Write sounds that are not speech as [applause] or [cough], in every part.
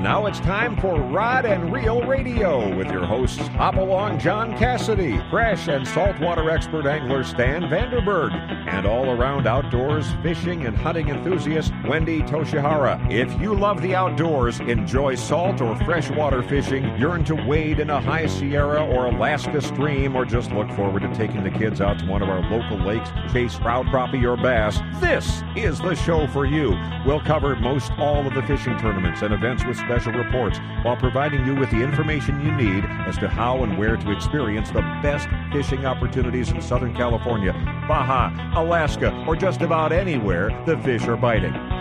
And now it's time for Rod and Reel Radio with your hosts Hopalong John Cassidy, fresh and saltwater expert angler Stan Vanderberg, and all around outdoors fishing and hunting enthusiast Wendy Toshihara. If you love the outdoors, enjoy salt or freshwater fishing, yearn to wade in a high Sierra or Alaska stream, or just look forward to taking the kids out to one of our local lakes chase trout, crappie, or bass, this is the show for you. We'll cover most all of the fishing tournaments and events with special reports while providing you with the information you need as to how and where to experience the best fishing opportunities in Southern California, Baja, Alaska, or just about anywhere the fish are biting.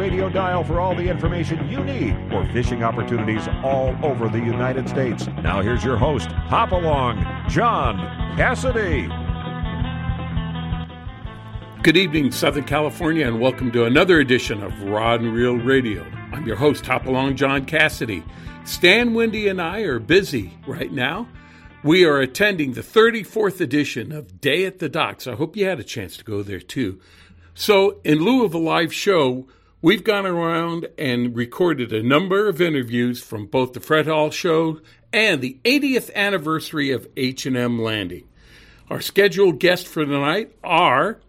radio dial for all the information you need for fishing opportunities all over the United States. Now, here's your host, Hop Along, John Cassidy. Good evening, Southern California, and welcome to another edition of Rod and Reel Radio. I'm your host, Hop Along John Cassidy. Stan, Wendy, and I are busy right now. We are attending the 34th edition of Day at the Docks. I hope you had a chance to go there too. So, in lieu of a live show, We've gone around and recorded a number of interviews from both the Fred Hall Show and the 80th anniversary of H&M Landing. Our scheduled guests for tonight are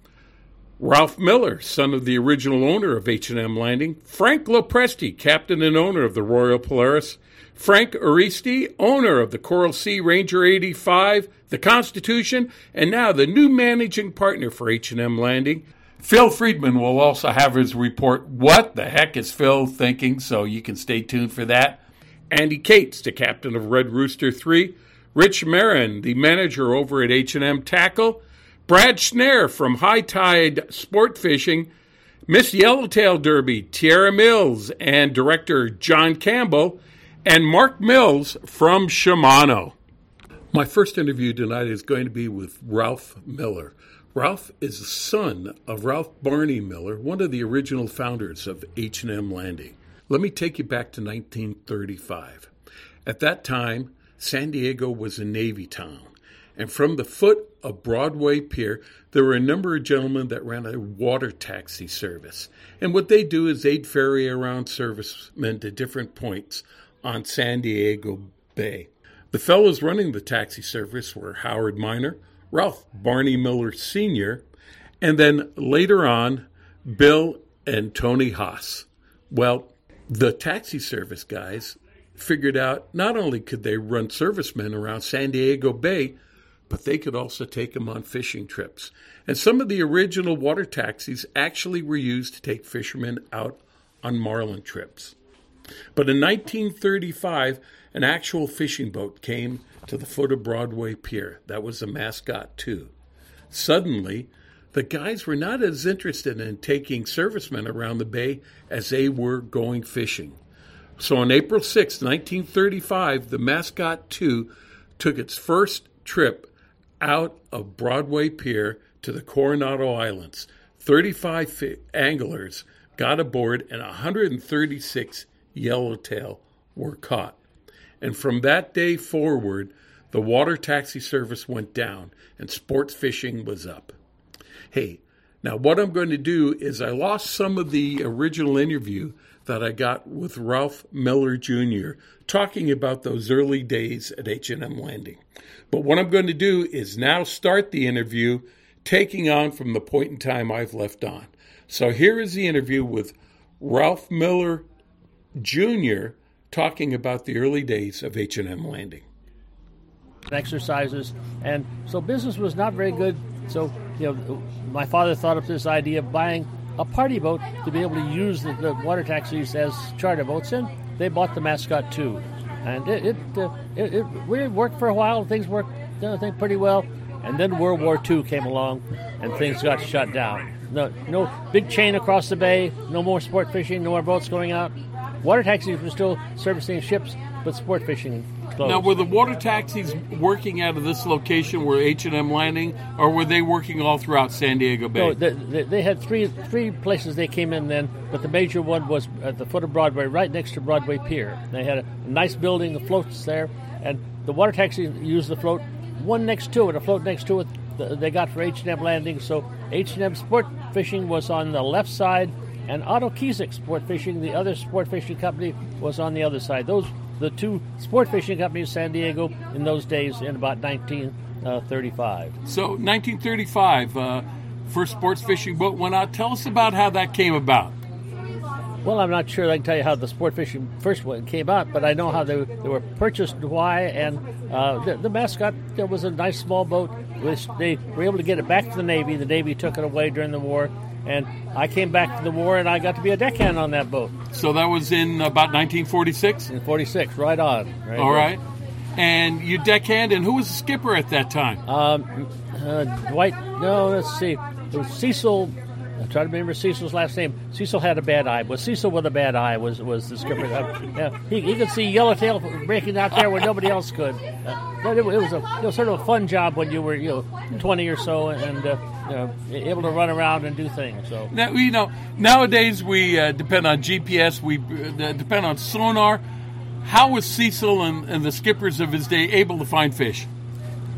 Ralph Miller, son of the original owner of H&M Landing, Frank Lopresti, captain and owner of the Royal Polaris, Frank Ursitti, owner of the Coral Sea Ranger 85, the Constitution, and now the new managing partner for H&M Landing. Phil Friedman will also have his report. What the heck is Phil thinking? So you can stay tuned for that. Andy Cates, the captain of Red Rooster 3. Rich Marin, the manager over at H&M Tackle. Brad Schnare from High Tide Sport Fishing. Miss Yellowtail Derby, Tierra Mills, and director John Campbell. And Mark Mills from Shimano. My first interview tonight is going to be with Ralph Miller. Ralph is the son of Ralph Barney Miller, one of the original founders of H&M Landing. Let me take you back to 1935. At that time, San Diego was a Navy town, and from the foot of Broadway Pier, there were a number of gentlemen that ran a water taxi service. And what they do is they'd ferry around servicemen to different points on San Diego Bay. The fellows running the taxi service were Howard Miner, Ralph Barney Miller Sr., and then later on, Bill and Tony Haas. Well, the taxi service guys figured out not only could they run servicemen around San Diego Bay, but they could also take them on fishing trips. And some of the original water taxis actually were used to take fishermen out on marlin trips. But in 1935, an actual fishing boat came to the foot of Broadway Pier. That was the mascot, too. Suddenly, the guys were not as interested in taking servicemen around the bay as they were going fishing. So on April 6, 1935, the Mascot 2 took its first trip out of Broadway Pier to the Coronado Islands. 35 anglers got aboard and 136 yellowtail were caught. And from that day forward, the water taxi service went down and sports fishing was up. Hey, now what I'm going to do is I lost some of the original interview that I got with Ralph Miller Jr. talking about those early days at H&M Landing. But what I'm going to do is now start the interview taking on from the point in time I've left on. So here is the interview with Ralph Miller Jr talking about the early days of H&M Landing. Exercises, and so business was not very good. So, you know, my father thought up this idea of buying a party boat to be able to use the, the water taxis as charter boats, and they bought the Mascot too. And it it, uh, it, it, it worked for a while. Things worked I think pretty well, and then World War II came along, and things got shut down. No, no big chain across the bay. No more sport fishing. No more boats going out. Water taxis were still servicing ships, but sport fishing closed. Now, were the water taxis working out of this location where H and M landing, or were they working all throughout San Diego Bay? No, they, they, had three three places they came in then, but the major one was at the foot of Broadway, right next to Broadway Pier. They had a nice building, the floats there, and the water taxi used the float. One next to it, a float next to it, they got for H and M landing. So H and M Sport Fishing was on the left side, and Otto Kiesick Sport Fishing, the other sport fishing company, was on the other side. Those the two sport fishing companies, San Diego, in those days in about 1935. So, 1935, uh, first sports fishing boat went out. Tell us about how that came about. Well, I'm not sure I can tell you how the sport fishing first one came out, but I know how they, they were purchased and why. And uh, the, the, mascot there was a nice small boat. Which they were able to get it back to the Navy. The Navy took it away during the war, and I came back to the war, and I got to be a deckhand on that boat. So that was in about 1946. In 46, right on. Right All right. And you deckhand, and who was the skipper at that time? Um, uh, Dwight. No, let's see. It was Cecil. I try to remember Cecil's last name. Cecil had a bad eye. Was Cecil with a bad eye? Was was the skipper? Uh, yeah, he, he could see Yellowtail breaking out there where nobody else could. Uh, it, it, was a it was sort of a fun job when you were you know twenty or so and uh, you know, able to run around and do things. So now you know nowadays we uh, depend on GPS. We uh, depend on sonar. How was Cecil and, and the skippers of his day able to find fish?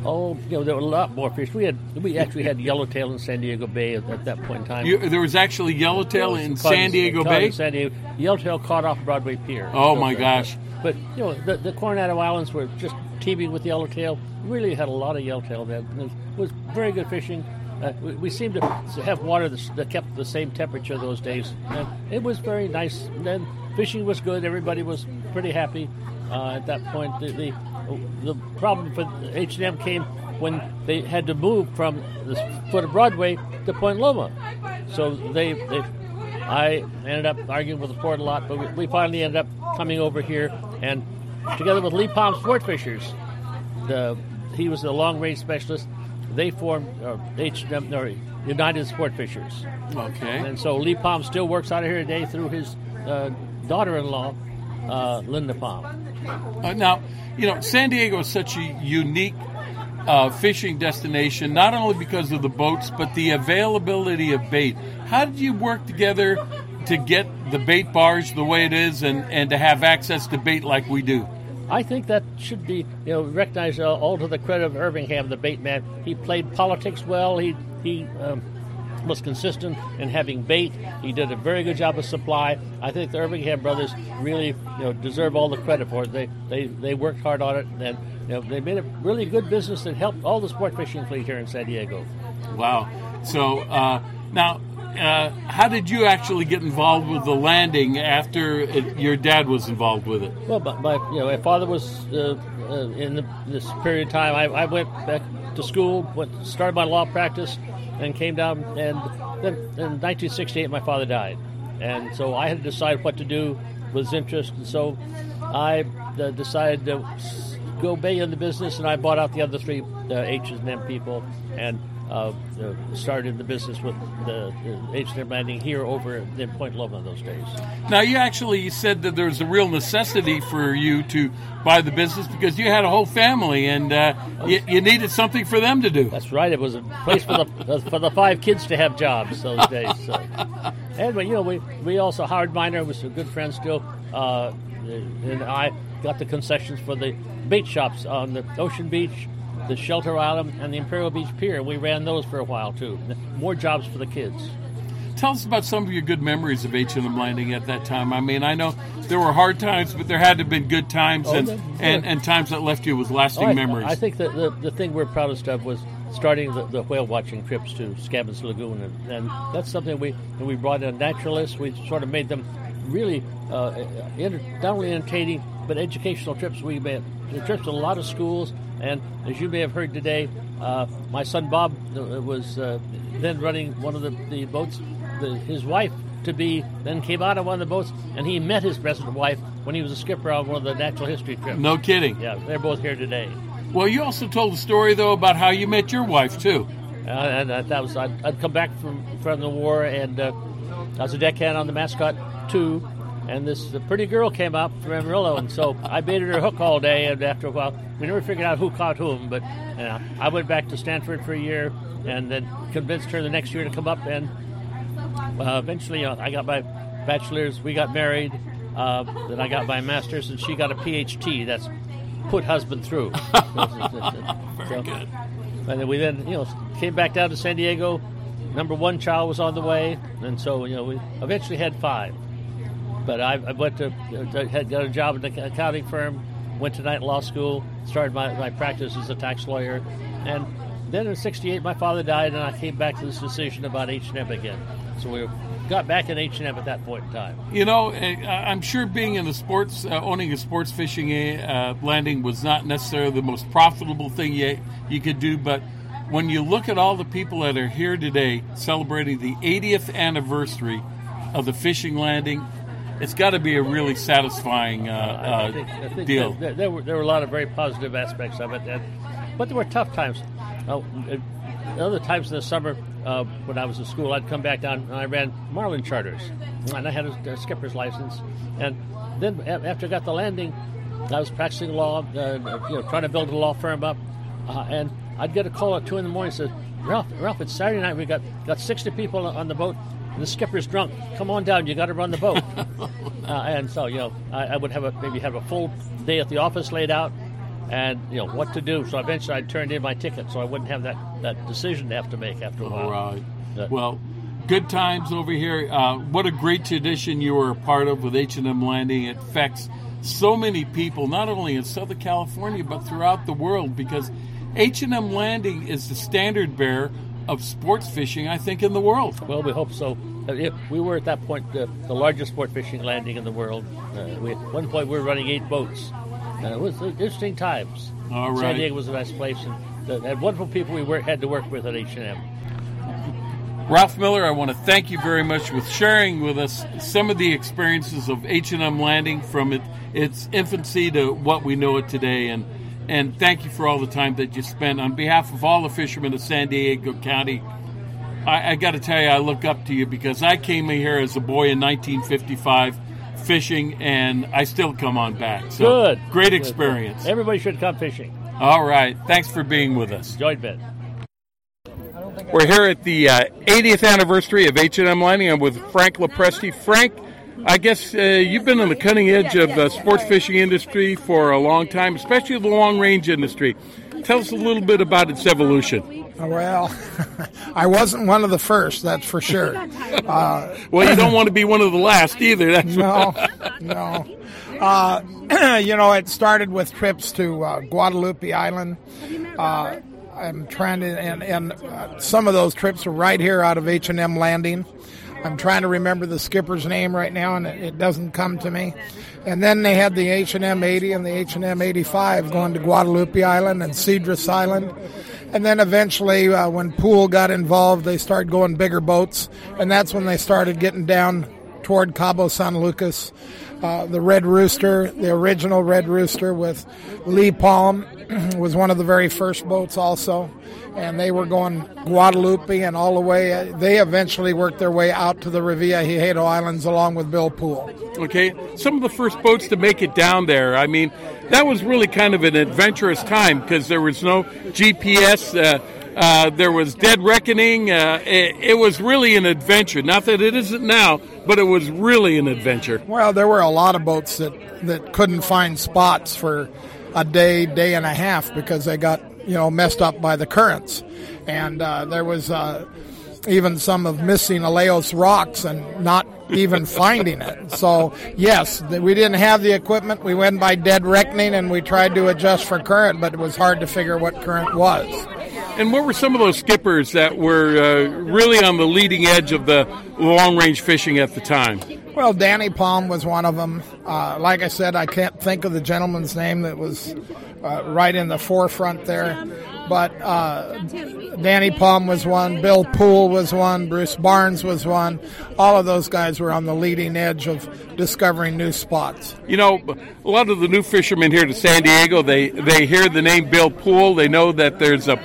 Oh, you know, there were a lot more fish. We had we actually had yellowtail in San Diego Bay at, at that point in time. You, there was actually yellowtail in San Diego Bay. San Diego, yellowtail caught off Broadway Pier. Oh my gosh! But you know, the, the Coronado Islands were just teeming with yellowtail. Really had a lot of yellowtail then. It was very good fishing. Uh, we, we, seemed to have water that kept the same temperature those days. And it was very nice. And then fishing was good. Everybody was pretty happy uh, at that point. The, the, the problem for H&M came when they had to move from the foot of Broadway to Point Loma. So they, they I ended up arguing with the port a lot, but we, we finally ended up coming over here and together with Lee Palm Sport Fishers, the, he was the long range specialist. They formed uh, H&M, or United Sport Fishers. Okay. And so Lee Palm still works out of here today through his uh, daughter-in-law, uh, Linda Palm. Uh, now, you know, San Diego is such a unique uh, fishing destination, not only because of the boats, but the availability of bait. How did you work together to get the bait barge the way it is and, and to have access to bait like we do? I think that should be, you know, recognized uh, all to the credit of Everingham, the bait man. He played politics well. He he um, was consistent in having bait. He did a very good job of supply. I think the Everingham brothers really, you know, deserve all the credit for it. They they, they worked hard on it, and you know, they made a really good business that helped all the sport fishing fleet here in San Diego. Wow. So uh, now uh, how did you actually get involved with the landing after it, your dad was involved with it? Well, my, my you know my father was uh, uh, in the, this period of time. I, I, went back to school, went started my law practice, and came down. And then in 1968, my father died, and so I had to decide what to do with his interest. And so I uh, decided to go bay in the business, and I bought out the other three uh, H and M people and uh, started the business with the, the H&M landing here over in Point Loma those days. Now, you actually said that there was a real necessity for you to buy the business because you had a whole family and uh, you, you, needed something for them to do. That's right. It was a place for the [laughs] for the five kids to have jobs those days. So. [laughs] And you know, we we also hired Miner was a good friend still, uh, and I got the concessions for the bait shops on the Ocean Beach the Shelter Island, and the Imperial Beach Pier. We ran those for a while too. More jobs for the kids. Tell us about some of your good memories of H&M Landing at that time. I mean, I know there were hard times, but there had to have been good times oh, and, and, and, times that left you with lasting oh, I, memories. I think that the, the thing we're proudest of was starting the, the whale watching trips to Scammon's Lagoon, and, and that's something we we brought in naturalists. We sort of made them really uh, not only entertaining but educational trips. We made trips to a lot of schools and as you may have heard today, uh, my son Bob uh, was uh, then running one of the, the boats. The, his wife to be then came out of one of the boats, and he met his present wife when he was a skipper on one of the natural history trips. No kidding. Yeah, they're both here today. Well, you also told a story though about how you met your wife too. Uh, and uh, that was I'd, I'd, come back from from the war, and uh, I was a deckhand on the Mascot Two, and this pretty girl came up from Amarillo, and so I baited her hook all day. And after a while, we never figured out who caught whom. But you know, I went back to Stanford for a year, and then convinced her the next year to come up. And uh, eventually, you know, I got my bachelor's. We got married. Uh, then I got my master's, and she got a PhD. That's put husband through. [laughs] Very so, good. And then we then, you know, came back down to San Diego. Number one child was on the way, and so you know we eventually had five. But I, I went to had got a job at an accounting firm, went to night law school, started my, my practice as a tax lawyer, and then in '68 my father died, and I came back to this decision about H and M again. So we got back in H and M at that point in time. You know, eh, I'm sure being in the sports, uh, owning a sports fishing uh, landing was not necessarily the most profitable thing you you could do, but when you look at all the people that are here today celebrating the 80th anniversary of the fishing landing, it's got to be a really satisfying uh, I think, I think deal. There, there, were, there were a lot of very positive aspects of it, and, but there were tough times. Oh, other times in the summer uh, when I was in school, I'd come back down and I ran Marlin charters, and I had a, a skipper's license. And then after I got the landing, I was practicing law, uh, you know, trying to build a law firm up, uh, and I'd get a call at two in the morning. Said, "Ralph, Ralph, it's Saturday night. We got got sixty people on the boat, the skipper's drunk. Come on down. You got to run the boat." [laughs] uh, and so, you know, I, I would have a, maybe have a full day at the office laid out, and you know what to do. So eventually, I turned in my ticket, so I wouldn't have that, that decision to have to make after a while. All right. But, well, good times over here. Uh, what a great tradition you were a part of with H and M Landing. It affects so many people, not only in Southern California but throughout the world, because H and M Landing is the standard bearer of sports fishing, I think, in the world. Well, we hope so. Uh, we were at that point uh, the largest sport fishing landing in the world. Uh, we, at one point, we were running eight boats. And it was interesting times. All right. San Diego was a nice place, and had wonderful people we had to work with at H&M. Ralph Miller, I want to thank you very much with sharing with us some of the experiences of H&M Landing from it, its infancy to what we know it today, and and thank you for all the time that you spent on behalf of all the fishermen of San Diego County. I, I got to tell you, I look up to you because I came in here as a boy in 1955 fishing, and I still come on back. So Good. Great Good. experience. Everybody should come fishing. All right. Thanks for being with us. Enjoyed Ben. We're here at the uh, 80th anniversary of H&M Landing. I'm with Frank Lopresti. Frank, I guess uh, you've been on the cutting edge of the sports fishing industry for a long time, especially the long range industry. Tell us a little bit about its evolution. Well, [laughs] I wasn't one of the first, that's for sure. [laughs] Uh, well, you don't [clears throat] want to be one of the last either. That's no, [laughs] no. Uh, [clears throat] you know, it started with trips to uh, Guadalupe Island. Uh, I'm trying to, and, and uh, some of those trips are right here out of H and M Landing. I'm trying to remember the skipper's name right now, and it, it doesn't come to me. And then they had the H and M 80 and the H and M 85 going to Guadalupe Island and Cedros Island. And then eventually, uh, when Poole got involved, they started going bigger boats, and that's when they started getting down toward Cabo San Lucas. Uh, the Red Rooster, the original Red Rooster with Lee Palm, [clears throat] was one of the very first boats also. And they were going Guadalupe and all the way. They eventually worked their way out to the Revillagigedo Islands along with Bill Poole. Okay, some of the first boats to make it down there. I mean, that was really kind of an adventurous time because there was no GPS. Uh, uh, there was Dead Reckoning. Uh, it, it, was really an adventure. Not that it isn't now, but it was really an adventure. Well, there were a lot of boats that, that couldn't find spots for a day, day and a half because they got you know messed up by the currents, and uh, there was uh, even some of missing Alijos rocks and not even [laughs] finding it. So yes, we didn't have the equipment. We went by dead reckoning and we tried to adjust for current, but it was hard to figure what current was. And what were some of those skippers that were uh, really on the leading edge of the long range fishing at the time? Well, Danny Palm was one of them. Uh, like I said, I can't think of the gentleman's name that was uh, right in the forefront there. But uh, Danny Palm was one, Bill Poole was one, Bruce Barnes was one. All of those guys were on the leading edge of discovering new spots. You know, a lot of the new fishermen here to San Diego, they, they hear the name Bill Poole. They know that there's a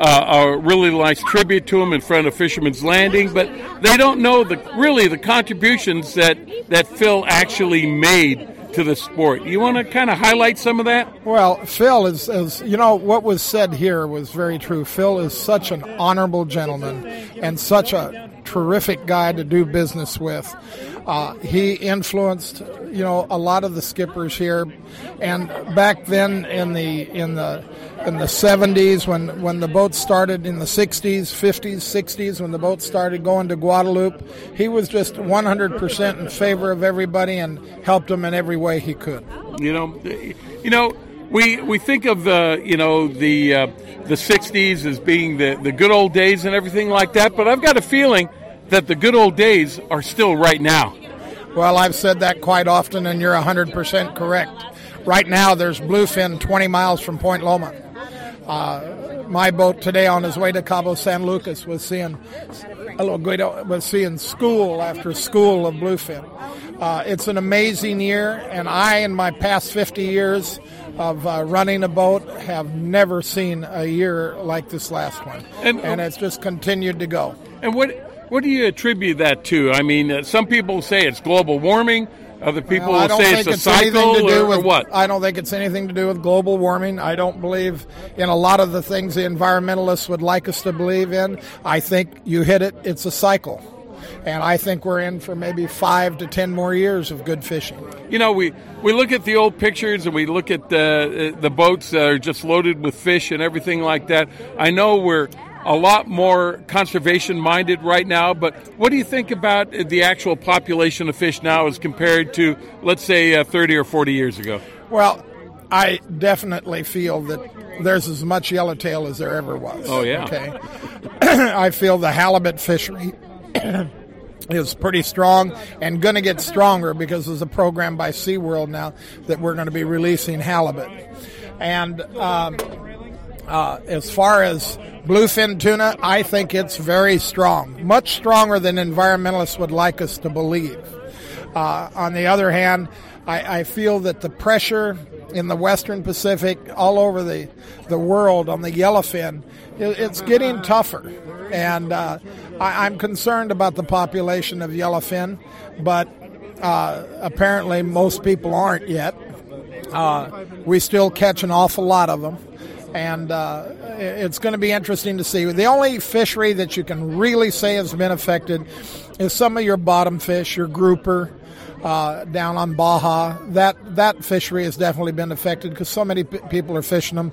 uh, a really nice tribute to him in front of Fisherman's Landing, but they don't know the really the contributions that that Phil actually made to the sport. You want to kind of highlight some of that? Well, Phil is, is, you know, what was said here was very true. Phil is such an honorable gentleman and such a terrific guy to do business with. Uh, he influenced, you know, a lot of the skippers here, and back then in the in the in the 70s when when the boat started in the 60s, 50s, 60s when the boat started going to Guadalupe, he was just 100% in favor of everybody and helped them in every way he could. You know, you know, we we think of the you know the uh, the 60s as being the the good old days and everything like that, but I've got a feeling that the good old days are still right now. Well, I've said that quite often, and you're 100% correct. Right now, there's bluefin 20 miles from Point Loma. Uh, my boat today on his way to Cabo San Lucas was seeing hello Guido was seeing school after school of bluefin. Uh, it's an amazing year, and I, in my past 50 years of uh, running a boat, have never seen a year like this last one, and, and it's just continued to go. And what what do you attribute that to? I mean, uh, some people say it's global warming. Other people well, say it's a it's cycle to do or, with, or what? I don't think it's anything to do with global warming. I don't believe in a lot of the things the environmentalists would like us to believe in. I think you hit it, it's a cycle. And I think we're in for maybe five to ten more years of good fishing. You know, we, we look at the old pictures and we look at the, the boats that are just loaded with fish and everything like that. I know we're a lot more conservation minded right now. But what do you think about the actual population of fish now as compared to, let's say, uh, 30 or 40 years ago? Well, I definitely feel that there's as much yellowtail as there ever was. Oh, yeah. Okay. [clears throat] I feel the halibut fishery. [clears throat] is pretty strong and going to get stronger because there's a program by SeaWorld now that we're going to be releasing halibut. And um, uh, as far as bluefin tuna, I think it's very strong, much stronger than environmentalists would like us to believe. Uh, on the other hand, I, I, feel that the pressure in the Western Pacific, all over the, the world on the yellowfin, it, it's getting tougher. And uh, I, am concerned about the population of yellowfin, but uh, apparently most people aren't yet. Uh, we still catch an awful lot of them and uh, it's going to be interesting to see. The only fishery that you can really say has been affected is some of your bottom fish, your grouper. Uh, down on Baja, that that fishery has definitely been affected because so many p- people are fishing them,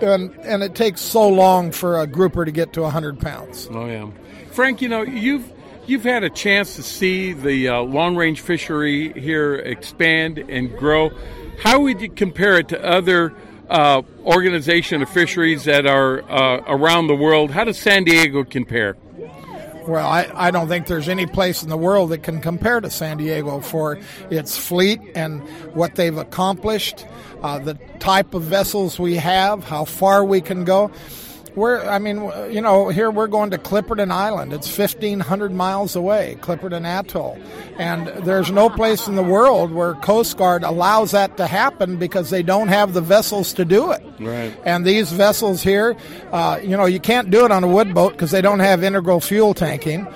and and it takes so long for a grouper to get to hundred pounds. Oh yeah, Frank, you know you've you've had a chance to see the uh, long range fishery here expand and grow. How would you compare it to other uh, organization of fisheries that are uh, around the world. How does San Diego compare? Well, I, I don't think there's any place in the world that can compare to San Diego for its fleet and what they've accomplished, uh, the type of vessels we have, how far we can go we're I mean you know here we're going to Clipperton Island. It's 1500 miles away, Clipperton Atoll. And there's no place in the world where Coast Guard allows that to happen because they don't have the vessels to do it. Right. And these vessels here, uh, you know, you can't do it on a wood boat because they don't have integral fuel tanking.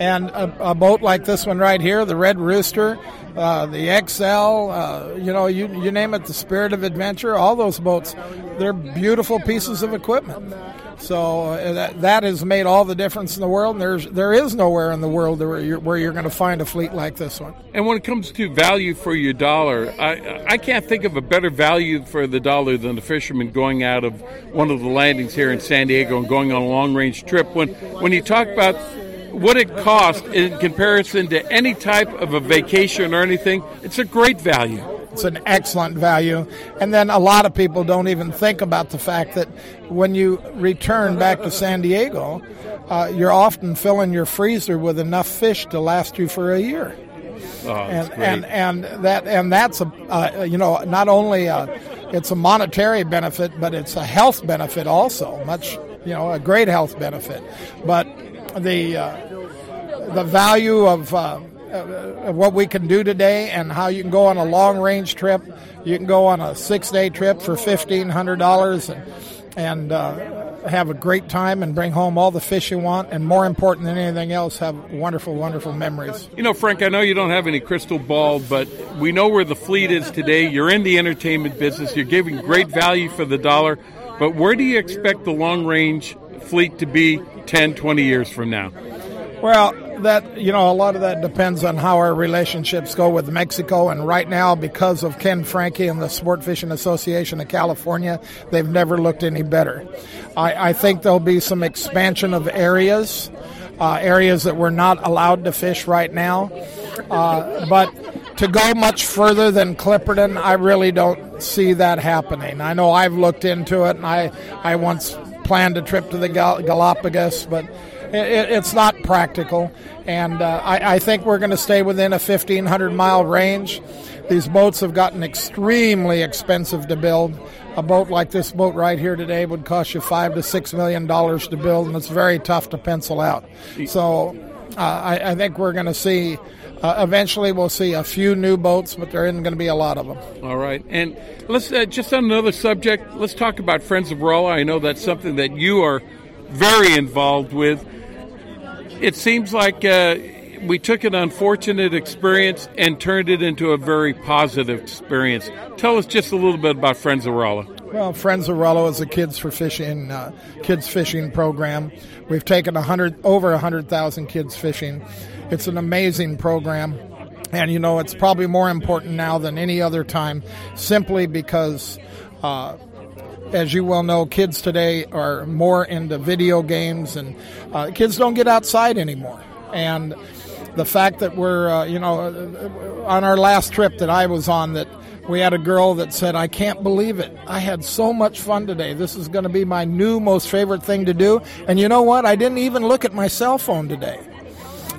And a, a boat like this one right here, the Red Rooster, uh, the XL, uh, you know, you, you name it, the Spirit of Adventure, all those boats, they're beautiful pieces of equipment. So uh, that, that has made all the difference in the world. And there's there is nowhere in the world where you're, where you're going to find a fleet like this one. And when it comes to value for your dollar, I I can't think of a better value for the dollar than the fisherman going out of one of the landings here in San Diego and going on a long range trip. When when you talk about what it costs in comparison to any type of a vacation or anything, it's a great value. It's an excellent value. And then a lot of people don't even think about the fact that when you return back to San Diego, uh, you're often filling your freezer with enough fish to last you for a year. Oh, and, and and that and that's a uh, you know not only a, it's a monetary benefit but it's a health benefit also much you know a great health benefit but the uh, the value of uh, what we can do today and how you can go on a long range trip. You can go on a six day trip for fifteen hundred dollars and and uh, have a great time and bring home all the fish you want, and more important than anything else, have wonderful, wonderful memories. You know, Frank, I know you don't have any crystal ball, but we know where the fleet is today. You're in the entertainment business, you're giving great value for the dollar, but where do you expect the long range fleet to be 10, 20 years from now? Well, that you know, a lot of that depends on how our relationships go with Mexico. And right now, because of Ken Franke and the Sport Fishing Association of California, they've never looked any better. I, I think there'll be some expansion of areas, uh, areas that we're not allowed to fish right now. Uh, but to go much further than Clipperton, I really don't see that happening. I know I've looked into it, and I I once planned a trip to the Gal- Galapagos, but it, it's not practical. And uh, I, I, think we're going to stay within a 1,500 mile range. These boats have gotten extremely expensive to build. A boat like this boat right here today would cost you five to six million dollars to build, and it's very tough to pencil out. So uh, I, I, think we're going to see. Uh, eventually, we'll see a few new boats, but there isn't going to be a lot of them. All right, and let's uh, just on another subject. Let's talk about Friends of Rolla. I know that's something that you are very involved with it seems like uh, we took an unfortunate experience and turned it into a very positive experience. Tell us just a little bit about Friends of Rolla. Well, Friends of Rolla is a kids for fishing uh, kids fishing program. We've taken a hundred over hundred thousand kids fishing. It's an amazing program. And you know, it's probably more important now than any other time simply because uh, as you well know, kids today are more into video games, and uh, kids don't get outside anymore. And the fact that we're, uh, you know, on our last trip that I was on, that we had a girl that said, I can't believe it. I had so much fun today. This is going to be my new most favorite thing to do. And you know what? I didn't even look at my cell phone today.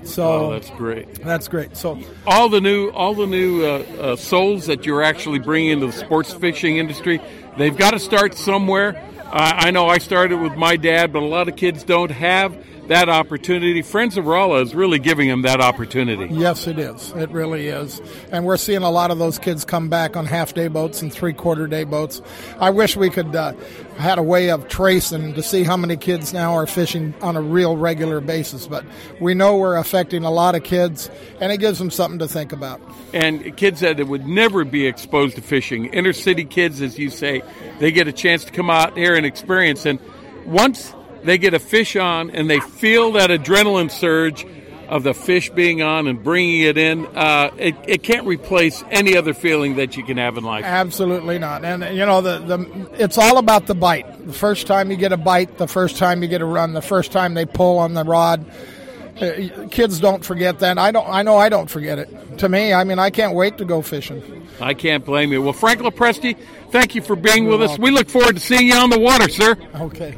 So oh, that's great. That's great. So all the new all the new uh, uh, souls that you're actually bringing into the sports fishing industry, they've got to start somewhere. Uh, I know I started with my dad, but a lot of kids don't have that opportunity. Friends of Rolla is really giving them that opportunity. Yes, it is. It really is. And we're seeing a lot of those kids come back on half day boats and three quarter day boats. I wish we could uh, had a way of tracing to see how many kids now are fishing on a real regular basis. But we know we're affecting a lot of kids, and it gives them something to think about. And kids that would never be exposed to fishing, inner city kids, as you say, they get a chance to come out here and experience. And once they get a fish on and they feel that adrenaline surge of the fish being on and bringing it in, uh, it, it can't replace any other feeling that you can have in life. Absolutely not. And you know, the, the it's all about the bite. The first time you get a bite, the first time you get a run, the first time they pull on the rod. Uh, kids don't forget that. I don't. I know I don't forget it. To me, I mean, I can't wait to go fishing. I can't blame you. Well, Frank LoPresti, thank you for being You're with welcome. us. We look forward to seeing you on the water, sir. Okay.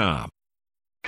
com.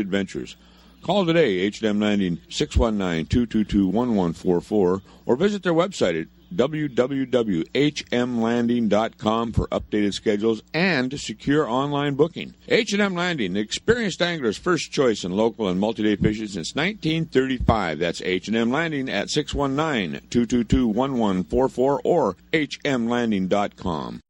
adventures. Call today, H&M Landing 619-222-1144, or visit their website at www.hmlanding.com for updated schedules and secure online booking. H&M Landing, the experienced angler's first choice in local and multi-day fishing since 1935. That's H&M Landing at 619-222-1144 or hmlanding.com.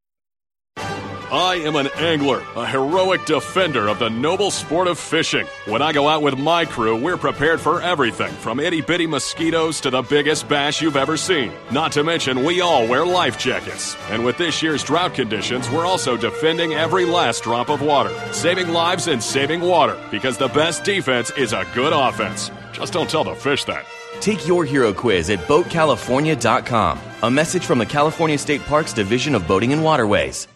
I am an angler, a heroic defender of the noble sport of fishing. When I go out with my crew, we're prepared for everything from itty bitty mosquitoes to the biggest bass you've ever seen. Not to mention, we all wear life jackets. And with this year's drought conditions, we're also defending every last drop of water, saving lives and saving water, because the best defense is a good offense. Just don't tell the fish that. Take your hero quiz at BoatCalifornia.com. A message from the California State Parks Division of Boating and Waterways.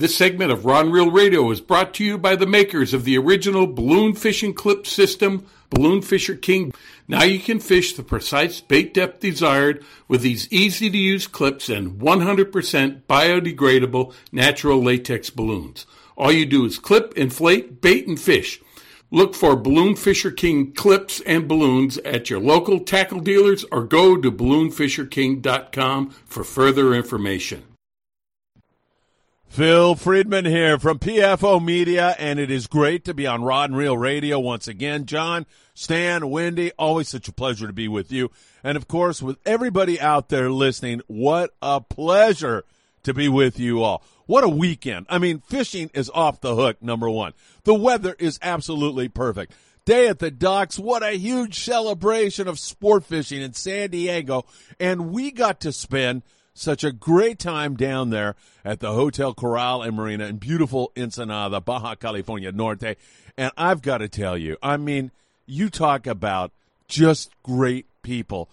This segment of Ron Real Radio is brought to you by the makers of the original balloon fishing clip system, Balloon Fisher King. Now you can fish the precise bait depth desired with these easy to use clips and 100% biodegradable natural latex balloons. All you do is clip, inflate, bait, and fish. Look for Balloon Fisher King clips and balloons at your local tackle dealers or go to balloonfisherking.com for further information. Phil Friedman here from PFO Media, and it is great to be on Rod and Reel Radio once again. John, Stan, Wendy, always such a pleasure to be with you. And of course, with everybody out there listening, what a pleasure to be with you all. What a weekend. I mean, fishing is off the hook, number one. The weather is absolutely perfect. Day at the docks, what a huge celebration of sport fishing in San Diego. And we got to spend such a great time down there at the Hotel Coral and Marina in beautiful Ensenada, Baja California Norte. And I've got to tell you, I mean, you talk about just great people.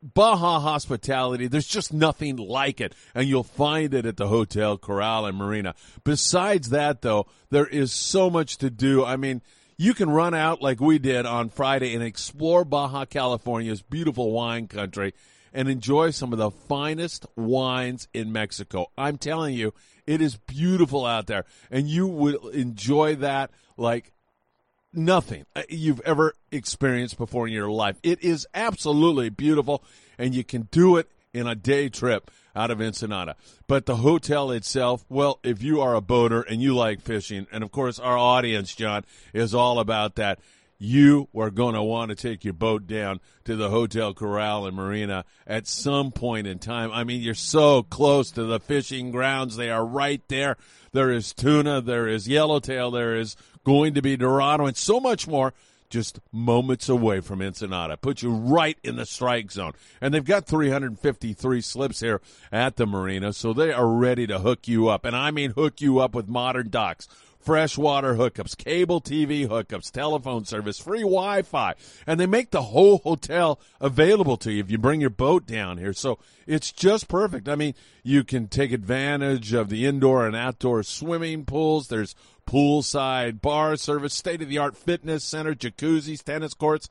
Baja hospitality, there's just nothing like it, and you'll find it at the Hotel Coral and Marina. Besides that, though, there is so much to do. I mean, you can run out like we did on Friday and explore Baja California's beautiful wine country and enjoy some of the finest wines in Mexico. I'm telling you, it is beautiful out there, and you will enjoy that like nothing uh, you've ever experienced before in your life. It is absolutely beautiful, and you can do it in a day trip out of Ensenada. But the hotel itself, well, if you are a boater and you like fishing, and of course our audience, John, is all about that you are going to want to take your boat down to the Hotel Coral and Marina at some point in time. I mean, you're so close to the fishing grounds. They are right there. There is tuna, there is yellowtail, there is going to be Dorado, and so much more just moments away from Ensenada. Put you right in the strike zone. And they've got 353 slips here at the marina, so they are ready to hook you up. And I mean hook you up with modern docks freshwater hookups, cable TV hookups, telephone service, free Wi Fi. And they make the whole hotel available to you if you bring your boat down here. So it's just perfect. I mean, you can take advantage of the indoor and outdoor swimming pools. There's poolside bar service, state of the art fitness center, jacuzzis, tennis courts,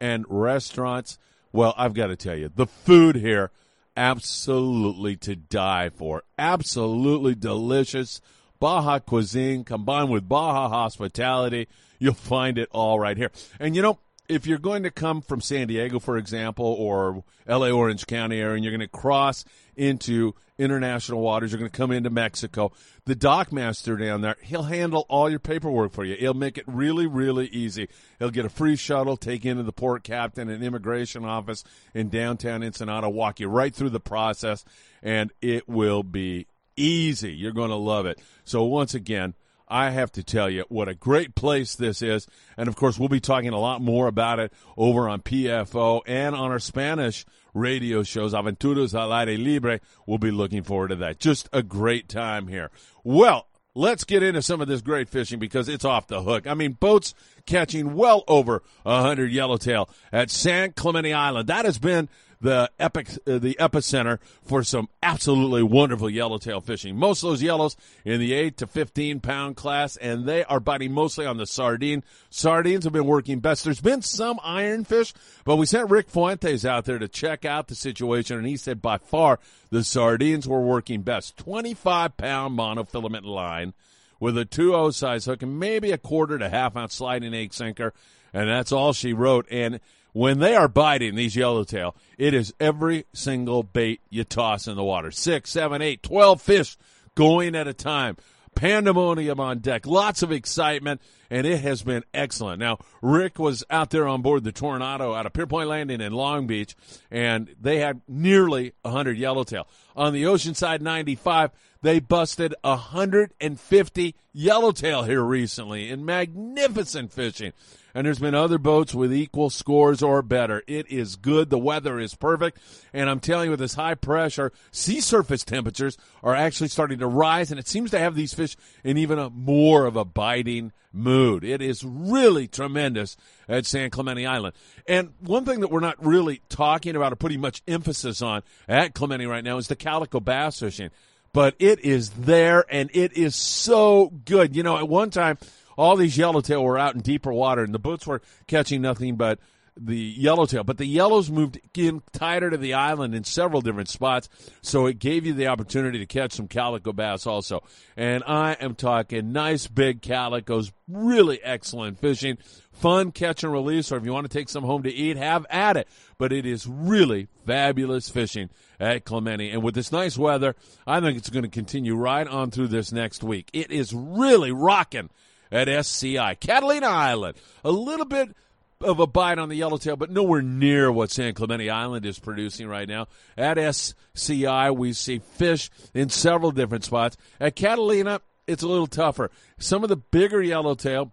and restaurants. Well, I've got to tell you, the food here absolutely to die for. Absolutely delicious Baja cuisine combined with Baja hospitality. You'll find it all right here. And you know, if you're going to come from San Diego, for example, or LA Orange County area, and you're going to cross into international waters, you're going to come into Mexico, the dockmaster down there, he'll handle all your paperwork for you. He'll make it really, really easy. He'll get a free shuttle, take you into the port captain and immigration office in downtown Ensenada, walk you right through the process, and it will be easy. You're going to love it. So once again, I have to tell you what a great place this is. And of course, we'll be talking a lot more about it over on PFO and on our Spanish radio shows, Aventuras al Aire Libre. We'll be looking forward to that. Just a great time here. Well, let's get into some of this great fishing because it's off the hook. I mean, boats catching well over 100 yellowtail at San Clemente Island. That has been the epic, uh, the epicenter for some absolutely wonderful yellowtail fishing. Most of those yellows in the 8 to 15 pound class, and they are biting mostly on the sardine. Sardines have been working best. There's been some ironfish, but we sent Rick Fuentes out there to check out the situation, and he said by far the sardines were working best. 25 pound monofilament line with a 2 size hook and maybe a quarter to half ounce sliding egg sinker. And that's all she wrote. And when they are biting these yellowtail, it is every single bait you toss in the water. Six, seven, eight, twelve fish going at a time. Pandemonium on deck. Lots of excitement, and it has been excellent. Now, Rick was out there on board the Tornado out of Pierpoint Landing in Long Beach, and they had nearly 100 yellowtail. On the Oceanside 95, they busted 150 yellowtail here recently in magnificent fishing and there's been other boats with equal scores or better. It is good. The weather is perfect. And I'm telling you, with this high pressure, sea surface temperatures are actually starting to rise, and it seems to have these fish in even a more of a biting mood. It is really tremendous at San Clemente Island. And one thing that we're not really talking about or putting much emphasis on at Clemente right now is the calico bass fishing. But it is there and it is so good. You know, at one time, all these yellowtail were out in deeper water, and the boats were catching nothing but the yellowtail. But the yellows moved in tighter to the island in several different spots, so it gave you the opportunity to catch some calico bass also. And I am talking nice big calicos, really excellent fishing, fun catch and release, or if you want to take some home to eat, have at it. But it is really fabulous fishing at Clemente. And with this nice weather, I think it's going to continue right on through this next week. It is really rocking at SCI. Catalina Island, a little bit of a bite on the yellowtail, but nowhere near what San Clemente Island is producing right now. At SCI, we see fish in several different spots. At Catalina, it's a little tougher. Some of the bigger yellowtail,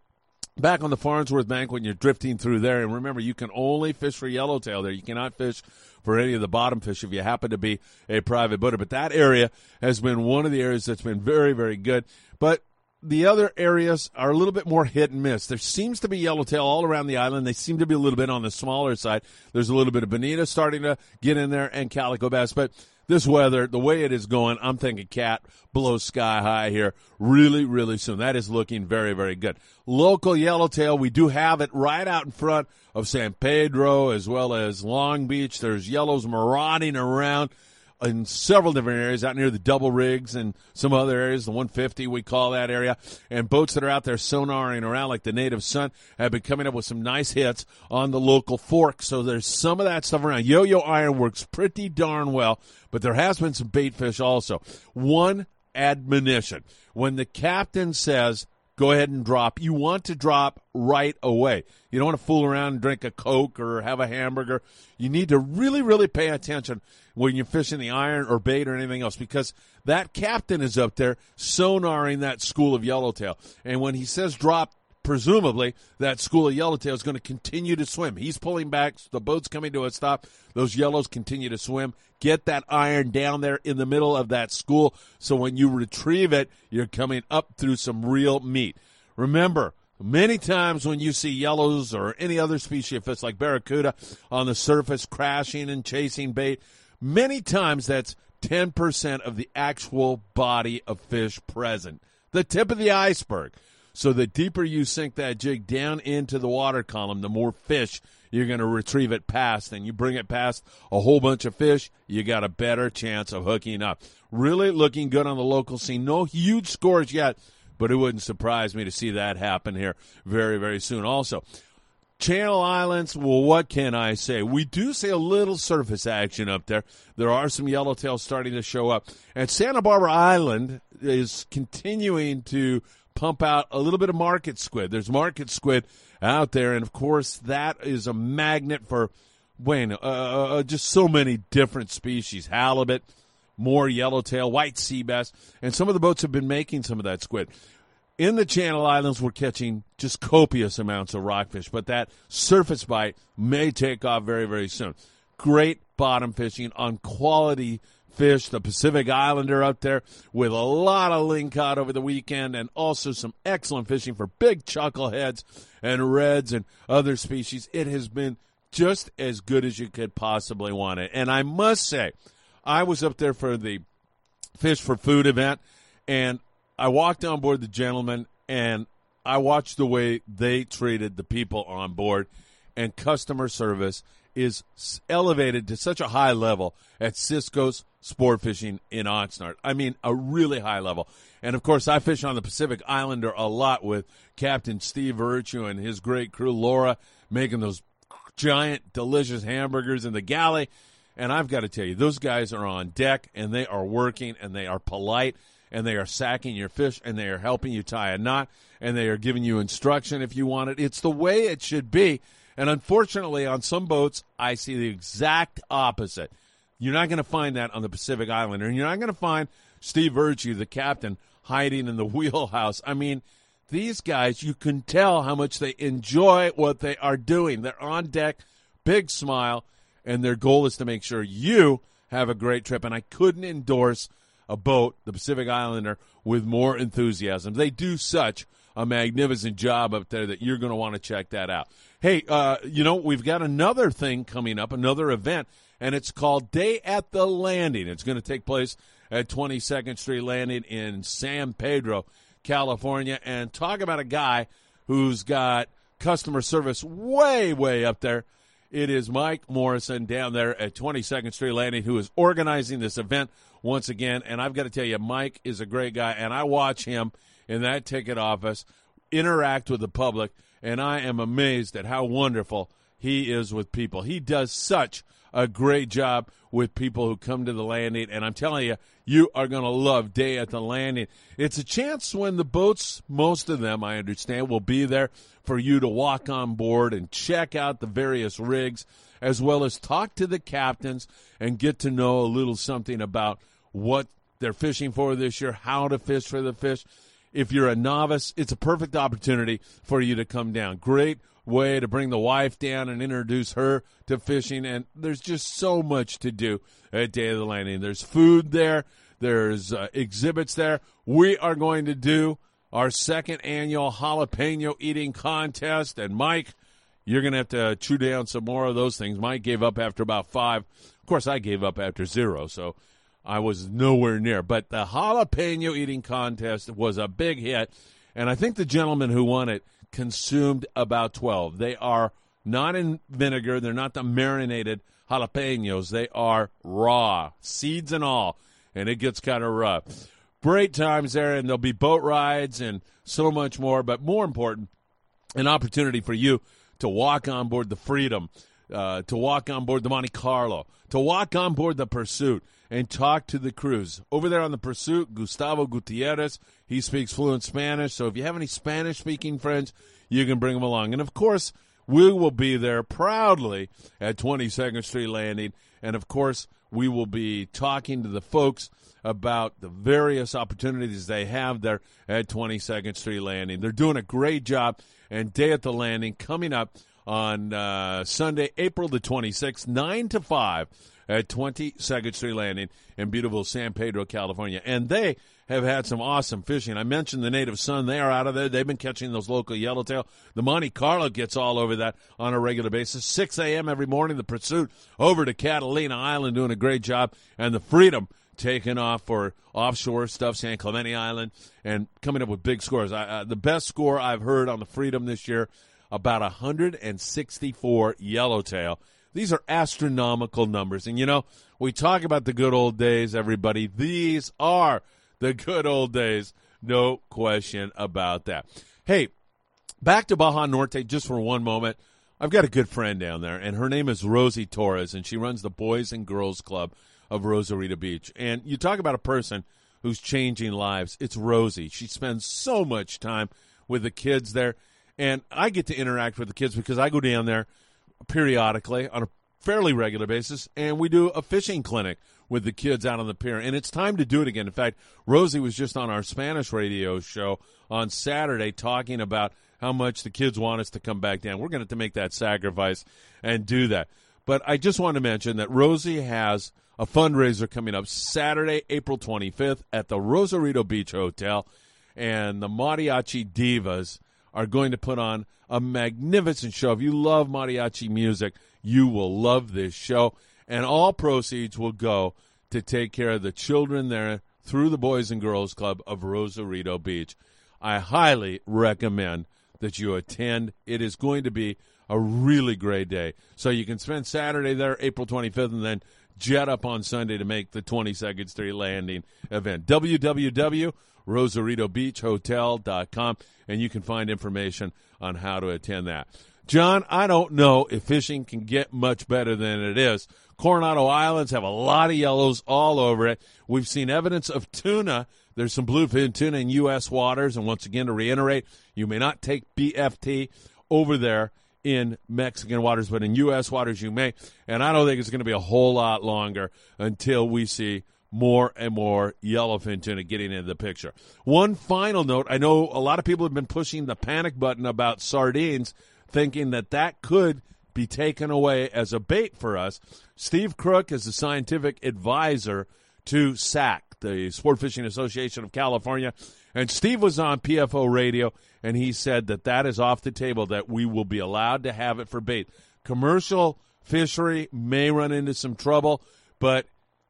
back on the Farnsworth Bank when you're drifting through there, and remember, you can only fish for yellowtail there. You cannot fish for any of the bottom fish if you happen to be a private boater. But that area has been one of the areas that's been very, very good. But the other areas are a little bit more hit and miss. There seems to be yellowtail all around the island. They seem to be a little bit on the smaller side. There's a little bit of bonita starting to get in there and calico bass, but this weather, the way it is going, I'm thinking cat below sky high here really, really soon. That is looking very, very good. Local yellowtail, we do have it right out in front of San Pedro as well as Long Beach. There's yellows marauding around in several different areas out near the double rigs and some other areas, the 150 we call that area, and boats that are out there sonaring around like the Native Sun have been coming up with some nice hits on the local fork. So there's some of that stuff around. Yo-Yo Iron works pretty darn well, but there has been some bait fish also. One admonition: when the captain says go ahead and drop. You want to drop right away. You don't want to fool around and drink a Coke or have a hamburger. You need to really, really pay attention when you're fishing the iron or bait or anything else because that captain is up there sonaring that school of yellowtail. And when he says drop, presumably that school of yellowtail is going to continue to swim. He's pulling back, the boat's coming to a stop. Those yellows continue to swim. Get that iron down there in the middle of that school so when you retrieve it, you're coming up through some real meat. Remember, Many times when you see yellows or any other species of fish like barracuda on the surface crashing and chasing bait, Many times that's 10% of the actual body of fish present, the tip of the iceberg. So the deeper you sink that jig down into the water column, the more fish you're going to retrieve it past. And you bring it past a whole bunch of fish, you got a better chance of hooking up. Really looking good on the local scene. No huge scores yet, but it wouldn't surprise me to see that happen here very, very soon. Also, Channel Islands, well, what can I say? We do see a little surface action up there. There are some yellowtails starting to show up. And Santa Barbara Island is continuing to pump out a little bit of market squid. There's market squid out there, and of course, that is a magnet for, when uh, uh, uh, just so many different species. Halibut, more yellowtail, white sea bass, and some of the boats have been making some of that squid in the Channel Islands, we're catching just copious amounts of rockfish, but that surface bite may take off very, very soon. Great bottom fishing on quality fish. The Pacific Islander up there with a lot of lingcod over the weekend and also some excellent fishing for big chuckleheads and reds and other species. It has been just as good as you could possibly want it. And I must say, I was up there for the Fish for Food event and I walked on board the gentleman and I watched the way they treated the people on board and customer service is elevated to such a high level at Cisco's Sport Fishing in Oxnard. I mean, a really high level. And of course, I fish on the Pacific Islander a lot with Captain Steve Virtue and his great crew, Laura, making those giant, delicious hamburgers in the galley. And I've got to tell you, those guys are on deck and they are working and they are polite and they are sacking your fish and they are helping you tie a knot and they are giving you instruction if you want it. It's the way it should be. And unfortunately, on some boats, I see the exact opposite. You're not going to find that on the Pacific Islander, and you're not going to find Steve Virtue, the captain, hiding in the [laughs] wheelhouse. I mean, these guys, you can tell how much they enjoy what they are doing. They're on deck, big smile, and their goal is to make sure you have a great trip. And I couldn't endorse a boat, the Pacific Islander, with more enthusiasm. They do such a magnificent job up there that you're going to want to check that out. Hey, uh, you know, we've got another thing coming up, another event, and it's called Day at the Landing. It's going to take place at 22nd Street Landing in San Pedro, California. And talk about a guy who's got customer service way, way up there. It is Mike Morrison down there at 22nd Street Landing who is organizing this event once again. And I've got to tell you, Mike is a great guy, and I watch him in that ticket office interact with the public and I am amazed at how wonderful he is with people. He does such a great job with people who come to the landing, and I'm telling you, you are going to love Day at the Landing. It's a chance when the boats, most of them, I understand, will be there for you to walk on board and check out the various rigs, as well as talk to the captains and get to know a little something about what they're fishing for this year, how to fish for the fish if you're a novice, it's a perfect opportunity for you to come down. Great way to bring the wife down and introduce her to fishing. And there's just so much to do at Day of the Landing. There's food there, there's uh, exhibits there. We are going to do our second annual jalapeno eating contest. And Mike, you're going to have to chew down some more of those things. Mike gave up after about five. Of course, I gave up after zero. So I was nowhere near. But the jalapeno eating contest was a big hit, and I think the gentleman who won it consumed about 12. They are not in vinegar, they're not the marinated jalapenos, they are raw, seeds and all, and it gets kind of rough. Great times there, and there'll be boat rides and so much more, but more important, an opportunity for you to walk on board the Freedom, uh, to walk on board the Monte Carlo, to walk on board the Pursuit and talk to the crews. Over there on the Pursuit, Gustavo Gutierrez, he speaks fluent Spanish. So if you have any Spanish speaking friends, you can bring them along. And of course, we will be there proudly at 22nd Street Landing. And of course, we will be talking to the folks about the various opportunities they have there at 22nd Street Landing. They're doing a great job. And Day at the Landing coming up on uh, Sunday, April the 26th, 9 to 5 at 22nd Street Landing in beautiful San Pedro, California. And they have had some awesome fishing. I mentioned the native sun. They are out of there. They've been catching those local yellowtail. The Monte Carlo gets all over that on a regular basis. 6 a.m. every morning, the pursuit over to Catalina Island doing a great job. And the Freedom taking off for offshore stuff, San Clemente Island, and coming up with big scores. I, uh, the best score I've heard on the Freedom this year, about 164 yellowtail. These are astronomical numbers. And, you know, we talk about the good old days, everybody. These are the good old days. No question about that. Hey, back to Baja Norte just for one moment. I've got a good friend down there, and her name is Rosie Torres, and she runs the Boys and Girls Club of Rosarito Beach. And you talk about a person who's changing lives. It's Rosie. She spends so much time with the kids there, and I get to interact with the kids because I go down there periodically on a fairly regular basis, and we do a fishing clinic with the kids out on the pier. And it's time to do it again. In fact, Rosie was just on our Spanish radio show on Saturday talking about how much the kids want us to come back down. We're going to have to make that sacrifice and do that. But I just want to mention that Rosie has a fundraiser coming up Saturday, April 25th at the Rosarito Beach Hotel. And the Mariachi Divas are going to put on a magnificent show. If you love mariachi music, you will love this show. And all proceeds will go to take care of the children there through the Boys and Girls Club of Rosarito Beach. I highly recommend that you attend. It is going to be a really great day. So you can spend Saturday there, April 25th, and then jet up on Sunday to make the 22nd Street Landing event. www.rosaritobeachhotel.com, and you can find information on how to attend that. John, I don't know if fishing can get much better than it is. Coronado Islands have a lot of yellows all over it. We've seen evidence of tuna. There's some bluefin tuna in U.S. waters. And once again, to reiterate, you may not take BFT over there in Mexican waters, but in U.S. waters you may. And I don't think it's going to be a whole lot longer until we see more and more yellowfin tuna getting into the picture. One final note I know a lot of people have been pushing the panic button about sardines, thinking that that could be taken away as a bait for us. Steve Crooke is the scientific advisor to SAC, the Sport Fishing Association of California. And Steve was on PFO radio, and he said that that is off the table, that we will be allowed to have it for bait. Commercial fishery may run into some trouble, but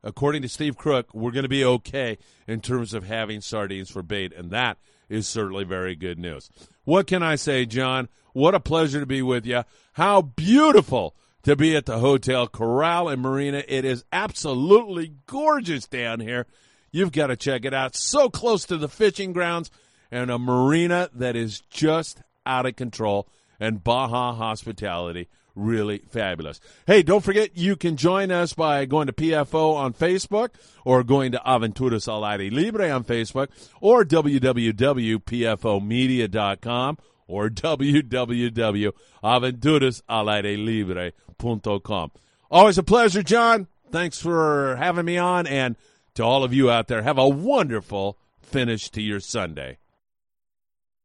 according to Steve Crooke, we're going to be okay in terms of having sardines for bait, and that is certainly very good news. What can I say, John? What a pleasure to be with you. How beautiful to be at the Hotel Coral and Marina. It is absolutely gorgeous down here. You've got to check it out. So close to the fishing grounds and a marina that is just out of control. And Baja hospitality, really fabulous. Hey, don't forget you can join us by going to PFO on Facebook or going to Aventuras al Aire Libre on Facebook or www.pfomedia.com or www.aventurasalairelibre.com. Always a pleasure, John. Thanks for having me on. And to all of you out there, have a wonderful finish to your Sunday.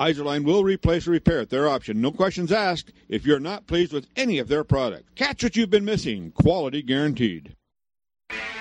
Izorline will replace or repair at their option. No questions asked if you're not pleased with any of their product. Catch what you've been missing. Quality guaranteed.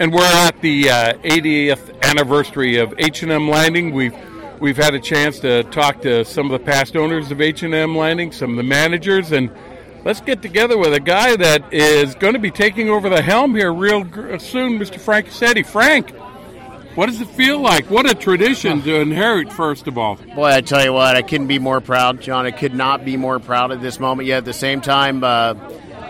And we're at the uh, 80th anniversary of H&M Landing. We've we've had a chance to talk to some of the past owners of H&M Landing, some of the managers, and let's get together with a guy that is going to be taking over the helm here real soon, Mr. Frank Ursitti. Frank, what does it feel like? What a tradition to inherit, first of all. Boy, I tell you what, I couldn't be more proud, John. I could not be more proud at this moment. Yet at the same time, uh,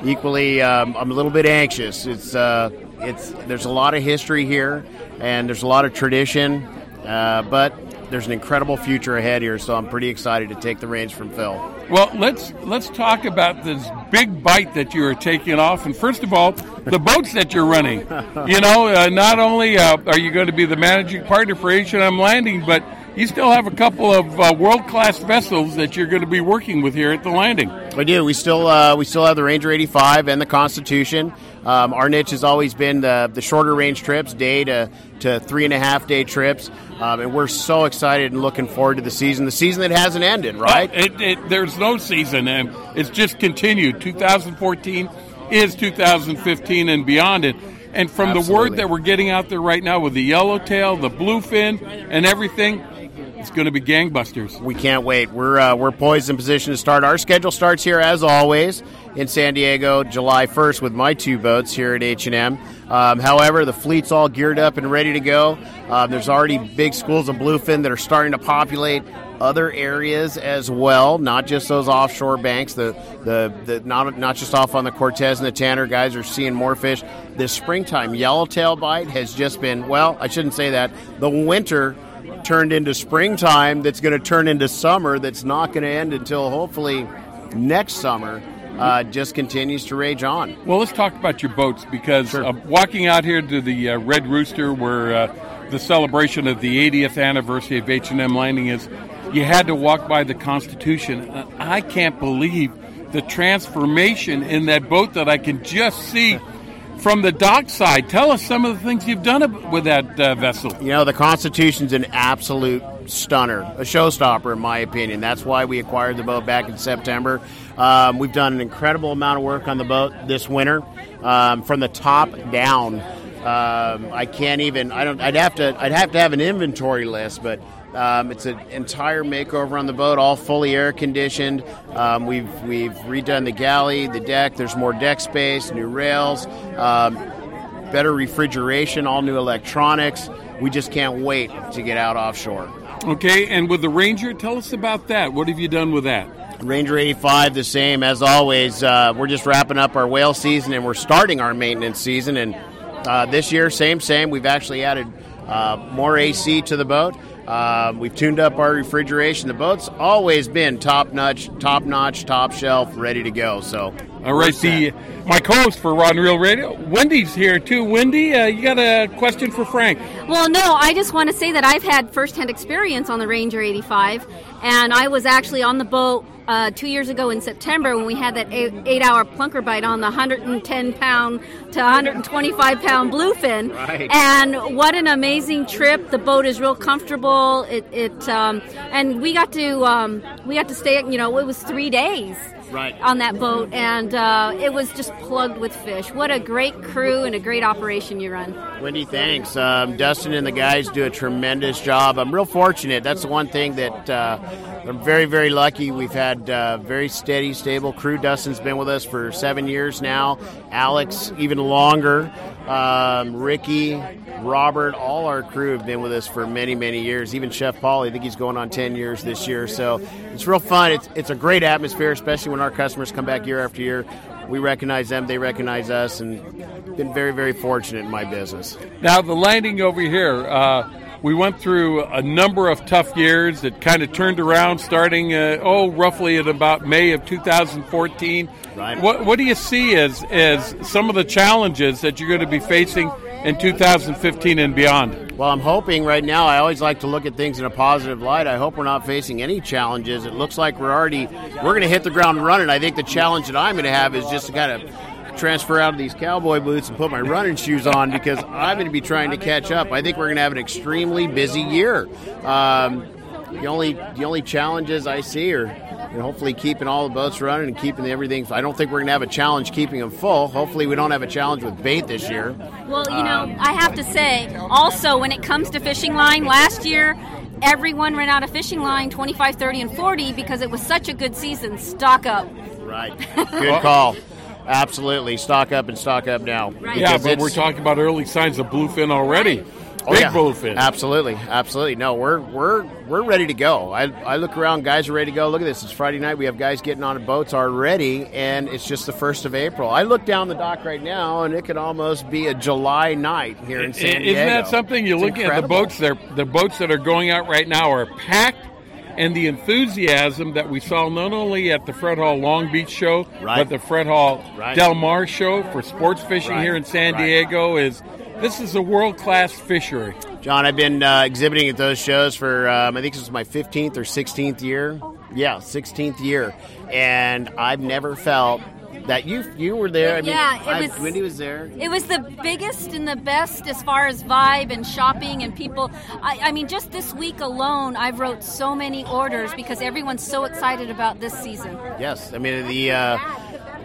equally, um, I'm a little bit anxious. It's uh, it's there's a lot of history here, and there's a lot of tradition, uh, but there's an incredible future ahead here. So I'm pretty excited to take the reins from Phil. Well, let's let's talk about this big bite that you are taking off. And first of all, the boats that you're running. You know, uh, not only uh, are you going to be the managing partner for H&M Landing, but you still have a couple of uh, world class vessels that you're going to be working with here at the landing. We do. We still uh, we still have the Ranger 85 and the Constitution. Um, our niche has always been the, the shorter range trips, day to, to three and a half day trips. Um, and we're so excited and looking forward to the season, the season that hasn't ended, right? Oh, it, it, there's no season, and it's just continued. 2014 is 2015 and beyond it. And from Absolutely. the word that we're getting out there right now with the yellowtail, the bluefin, and everything, it's going to be gangbusters. We can't wait. We're uh, we're poised in position to start. Our schedule starts here as always in San Diego, July 1st, with my two boats here at H and M. Um, however, the fleet's all geared up and ready to go. Um, there's already big schools of bluefin that are starting to populate other areas as well, not just those offshore banks. The the, the not not just off on the Cortez and the Tanner guys are seeing more fish. This springtime yellowtail bite has just been well. I shouldn't say that. The winter turned into springtime that's going to turn into summer that's not going to end until hopefully next summer uh, just continues to rage on. Well, let's talk about your boats because uh, walking out here to the uh, Red Rooster, where uh, the celebration of the 80th anniversary of H&M Landing is, you had to walk by the Constitution. Uh, I can't believe the transformation in that boat that I can just see from the dockside. Tell us some of the things you've done with that uh, vessel. You know, the Constitution's an absolute stunner, a showstopper, in my opinion. That's why we acquired the boat back in September. Um, we've done an incredible amount of work on the boat this winter, um, from the top down. Um, I can't even. I don't. I'd have to. I'd have to have an inventory list, but um, it's an entire makeover on the boat, all fully air conditioned. Um, we've we've redone the galley, the deck. There's more deck space, new rails, um, better refrigeration, all new electronics. We just can't wait to get out offshore. Okay, and with the Ranger, tell us about that. What have you done with that? Ranger 85, the same as always. Uh, we're just wrapping up our whale season and we're starting our maintenance season. And uh, this year, same, same. We've actually added uh, more AC to the boat. Uh, we've tuned up our refrigeration. The boat's always been top notch, top notch, top shelf, ready to go. So, all right. The my co-host for Rod and Reel Radio, Wendy's here too. Wendy, uh, you got a question for Frank? Well, no. I just want to say that I've had firsthand experience on the Ranger 85, and I was actually on the boat uh, two years ago in September when we had that eight, eight, hour plunker bite on the 110 pound to 125 pound bluefin. Right. And what an amazing trip! The boat is real comfortable. It, it um, and we got to um, we got to stay. You know, it was three days. Right. On that boat, and uh, it was just plugged with fish. What a great crew and a great operation you run. Wendy, thanks. Um, Dustin and the guys do a tremendous job. I'm real fortunate. That's the one thing that uh, I'm very, very lucky. We've had uh, very steady, stable crew. Dustin's been with us for seven years now. Alex, even longer. Um, Ricky, Robert, all our crew have been with us for many, many years. Even Chef Paul, I think he's going on 10 years this year. So it's real fun. It's, it's a great atmosphere, especially when our customers come back year after year. We recognize them, they recognize us, and been very, very fortunate in my business. Now, the landing over here, uh, we went through a number of tough years that kind of turned around starting, uh, oh, roughly at about May of 2014. Right. What, what do you see as, as some of the challenges that you're going to be facing in 2015 and beyond? Well, I'm hoping right now, I always like to look at things in a positive light. I hope we're not facing any challenges. It looks like we're already, we're going to hit the ground running. I think the challenge that I'm going to have is just to kind of transfer out of these cowboy boots and put my running shoes on because I'm going to be trying to catch up. I think we're going to have an extremely busy year. Um, the only the only challenges I see are you know, hopefully keeping all the boats running and keeping everything. I don't think we're going to have a challenge keeping them full. Hopefully, we don't have a challenge with bait this year. Well, you know, I have to say, also when it comes to fishing line, last year everyone ran out of fishing line 25, 30, and 40 because it was such a good season. Stock up. Right. [laughs] Good call. Absolutely. Stock up and stock up now. Right. Yeah, but we're talking about early signs of bluefin already. Oh, Big yeah. bluefin. Absolutely, absolutely. No, we're we're we're ready to go. I, I look around, guys are ready to go. Look at this. It's Friday night. We have guys getting on boats already, and it's just the first of April. I look down the dock right now, and it could almost be a July night here in San Diego. Isn't that something? You're It's looking at the boats. They're, the boats that are going out right now are packed, and the enthusiasm that we saw not only at the Fred Hall Long Beach show, Right. but the Fred Hall Right. Del Mar show for sports fishing Right. here in San. Diego is this is a world class fishery. John, I've been uh, exhibiting at those shows for um, I think this is my 15th or 16th year. Yeah, 16th year, and I've never felt that you you were there. I mean, Yeah, it I- was- Wendy was there. It was the biggest and the best as far as vibe and shopping and people. I, I mean, just this week alone, I've wrote so many orders because everyone's so excited about this season. Yes, I mean the uh,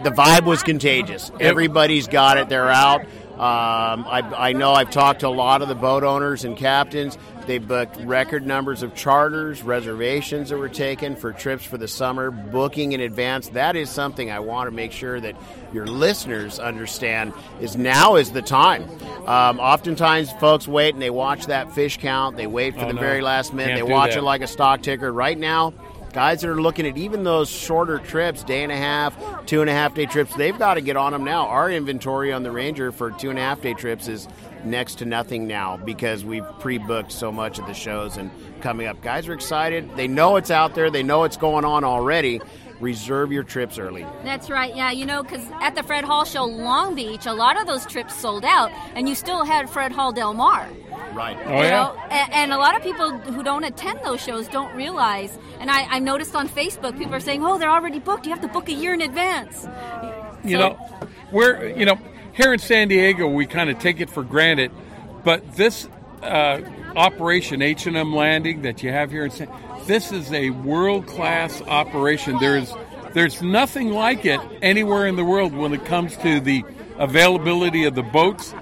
the vibe was contagious. Everybody's got it. They're out. Um, I, I know I've talked to a lot of the boat owners and captains. They booked record numbers of charters, reservations that were taken for trips for the summer, booking in advance. That is something I want to make sure that your listeners understand is now is the time. Um, oftentimes, folks wait and they watch that fish count. They wait for Oh, the no. very last minute. Can't they watch that. it like a stock ticker. Right now, guys that are looking at even those shorter trips, day and a half, two and a half day trips, they've got to get on them now. Our inventory on the Ranger for two and a half day trips is next to nothing now because we've pre booked so much of the shows and coming up. Guys are excited. They know it's out there, they know it's going on already. Reserve your trips early. That's right. Yeah, you know, because at the Fred Hall Show Long Beach, a lot of those trips sold out, and you still had Fred Hall Del Mar. Right. Oh, you yeah? know, and, and a lot of people who don't attend those shows don't realize. And I, I noticed on Facebook, people are saying, "Oh, they're already booked. You have to book a year in advance." You know, we're you know here in San Diego we kind of take it for granted, but this uh, operation H and M Landing that you have here in San, this is a world class operation. There's there's nothing like it anywhere in the world when it comes to the availability of the boats,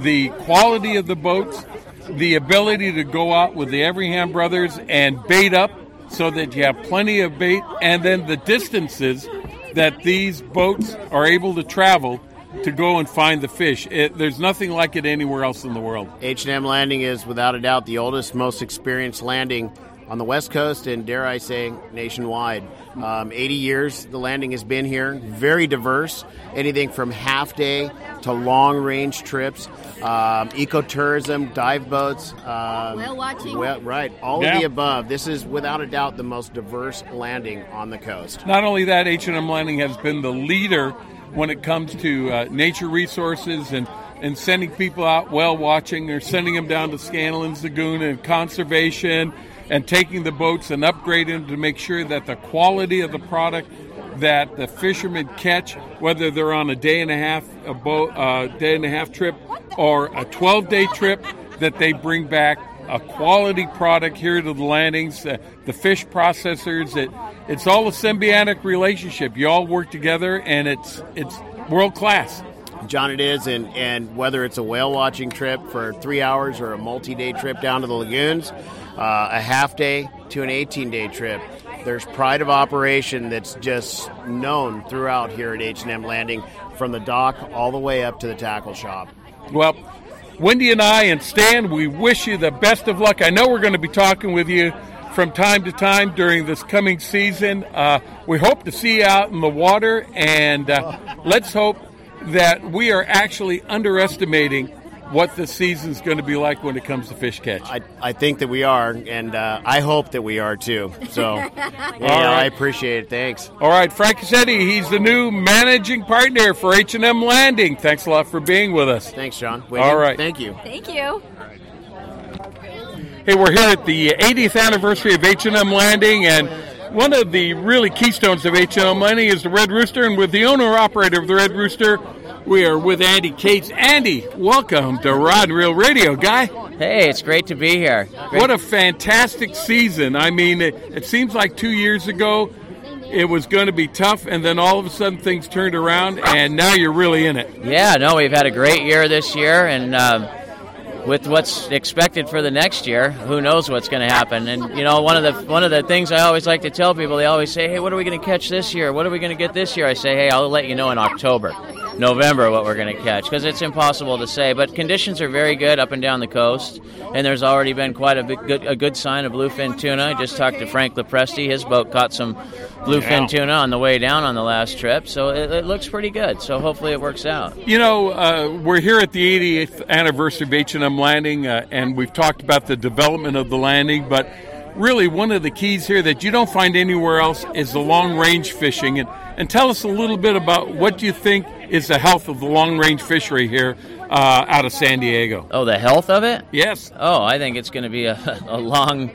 the quality of the boats, the ability to go out with the Everingham brothers and bait up so that you have plenty of bait, and then the distances that these boats are able to travel to go and find the fish. It, there's nothing like it anywhere else in the world. H&M Landing is without a doubt the oldest, most experienced landing on the West Coast and dare I say nationwide. Um, 80 years the landing has been here. Very diverse. Anything from half day to long range trips, um, ecotourism, dive boats, um, Whale watching. well, right, all Yeah. of the above. This is without a doubt the most diverse landing on the coast. Not only that, H&M Landing has been the leader when it comes to uh, nature resources and, and sending people out whale watching or sending them down to Scammon's Lagoon and conservation and taking the boats and upgrading them to make sure that the quality of the product that the fishermen catch, whether they're on a day and a half a boat, uh, day and a half trip or a 12 day trip, that they bring back a quality product here to the landings, uh, the fish processors. It, it's all a symbiotic relationship. You all work together, and it's it's world class. John, it is, and, and whether it's a whale watching trip for three hours or a multi day trip down to the lagoons, uh, a half day to an 18 day trip, there's pride of operation that's just known throughout here at H&M Landing from the dock all the way up to the tackle shop. Well, Wendy and I and Stan, we wish you the best of luck. I know we're going to be talking with you from time to time during this coming season. Uh, we hope to see you out in the water, and uh, let's hope that we are actually underestimating what the season's going to be like when it comes to fish catch. I, I think that we are, and uh, I hope that we are too. So, [laughs] yeah, All right. I appreciate it. Thanks. All right, Frank Ursitti, he's the new managing partner for H&M Landing. Thanks a lot for being with us. Thanks, John. All right. Thank you. Thank you. Hey, we're here at the 80th anniversary of H&M Landing, and one of the really keystones of H&M Landing is the Red Rooster, and with the owner-operator of the Red Rooster, we are with Andy Cates. Andy, welcome to Rod and Reel Radio, guy. Hey, it's great to be here. Great- What a fantastic season. I mean, it, it seems like two years ago it was going to be tough, and then all of a sudden things turned around, and now you're really in it. Yeah, no, we've had a great year this year, and um, with what's expected for the next year, who knows what's going to happen? And you know, one of the one of the things I always like to tell people, they always say, "Hey, what are we going to catch this year? What are we going to get this year?" I say, "Hey, I'll let you know in October." November, what we're going to catch because it's impossible to say. But conditions are very good up and down the coast, and there's already been quite a big, good, a good sign of bluefin tuna. I just talked to Frank LoPreste; his boat caught some bluefin Yeah. tuna on the way down on the last trip, so it, it looks pretty good. So hopefully it works out. You know, uh, we're here at the 80th anniversary of H&M Landing, uh, and we've talked about the development of the landing, but really one of the keys here that you don't find anywhere else is the long-range fishing. And, and tell us a little bit about what you think is the health of the long-range fishery here uh, out of San Diego. Oh, the health of it? Yes. Oh, I think it's going to be a, [laughs] a long,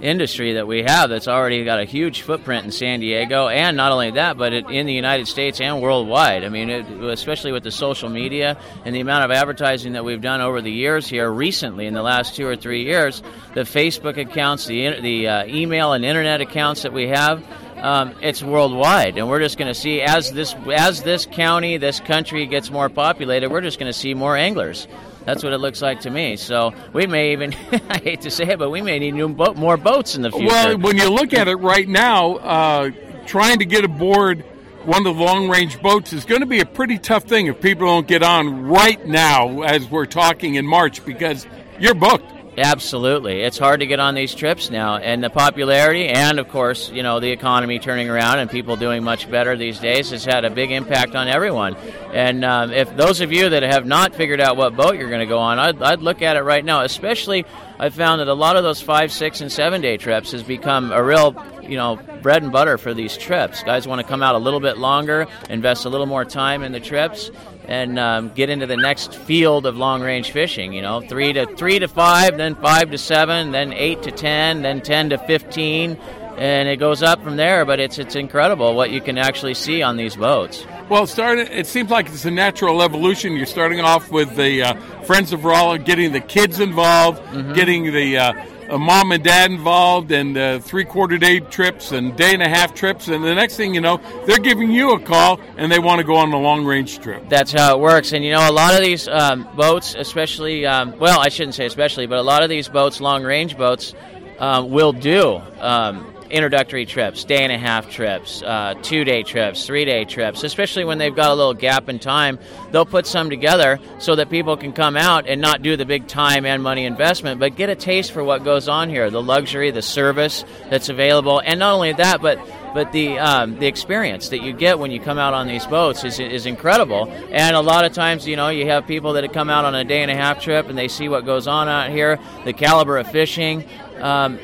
industry that we have that's already got a huge footprint in San Diego, and not only that, but it, in the United States and worldwide. I mean, it, especially with the social media and the amount of advertising that we've done over the years here recently in the last two or three years, the Facebook accounts, the, the uh, email and internet accounts that we have. Um, it's worldwide, and we're just going to see as this as this county, this country gets more populated, we're just going to see more anglers. That's what it looks like to me. So we may even, [laughs] I hate to say it, but we may need more boats in the future. Well, when you look at it right now, uh, trying to get aboard one of the long range boats is going to be a pretty tough thing if people don't get on right now as we're talking in March because you're booked. Absolutely. It's hard to get on these trips now. And the popularity and, of course, you know, the economy turning around and people doing much better these days has had a big impact on everyone. And um, if those of you that have not figured out what boat you're going to go on, I'd, I'd look at it right now. Especially, I've found that a lot of those five, six, and seven day trips has become a real, you know, bread and butter for these trips. Guys want to come out a little bit longer, invest a little more time in the trips and um, get into the next field of long range fishing. You know, three to three to five, then five to seven, then eight to ten, then ten to fifteen, and it goes up from there. But it's it's incredible what you can actually see on these boats. Well, starting it seems like it's a natural evolution. You're starting off with the uh, Friends of Rollo, getting the kids involved, mm-hmm. getting the uh, a mom and dad involved and uh, three quarter day trips and day and a half trips. And the next thing you know they're giving you a call and they want to go on a long range trip. That's how it works. And you know a lot of these um, boats especially um, well i shouldn't say especially but a lot of these boats long range boats um, will do um, introductory trips, day and a half trips, uh, two day trips, three day trips, especially when they've got a little gap in time. They'll put some together so that people can come out and not do the big time and money investment, but get a taste for what goes on here the luxury, the service that's available, and not only that, but but the um, the experience that you get when you come out on these boats is, is incredible. And a lot of times, you know, you have people that have come out on a day and a half trip and they see what goes on out here, the caliber of fishing. Um,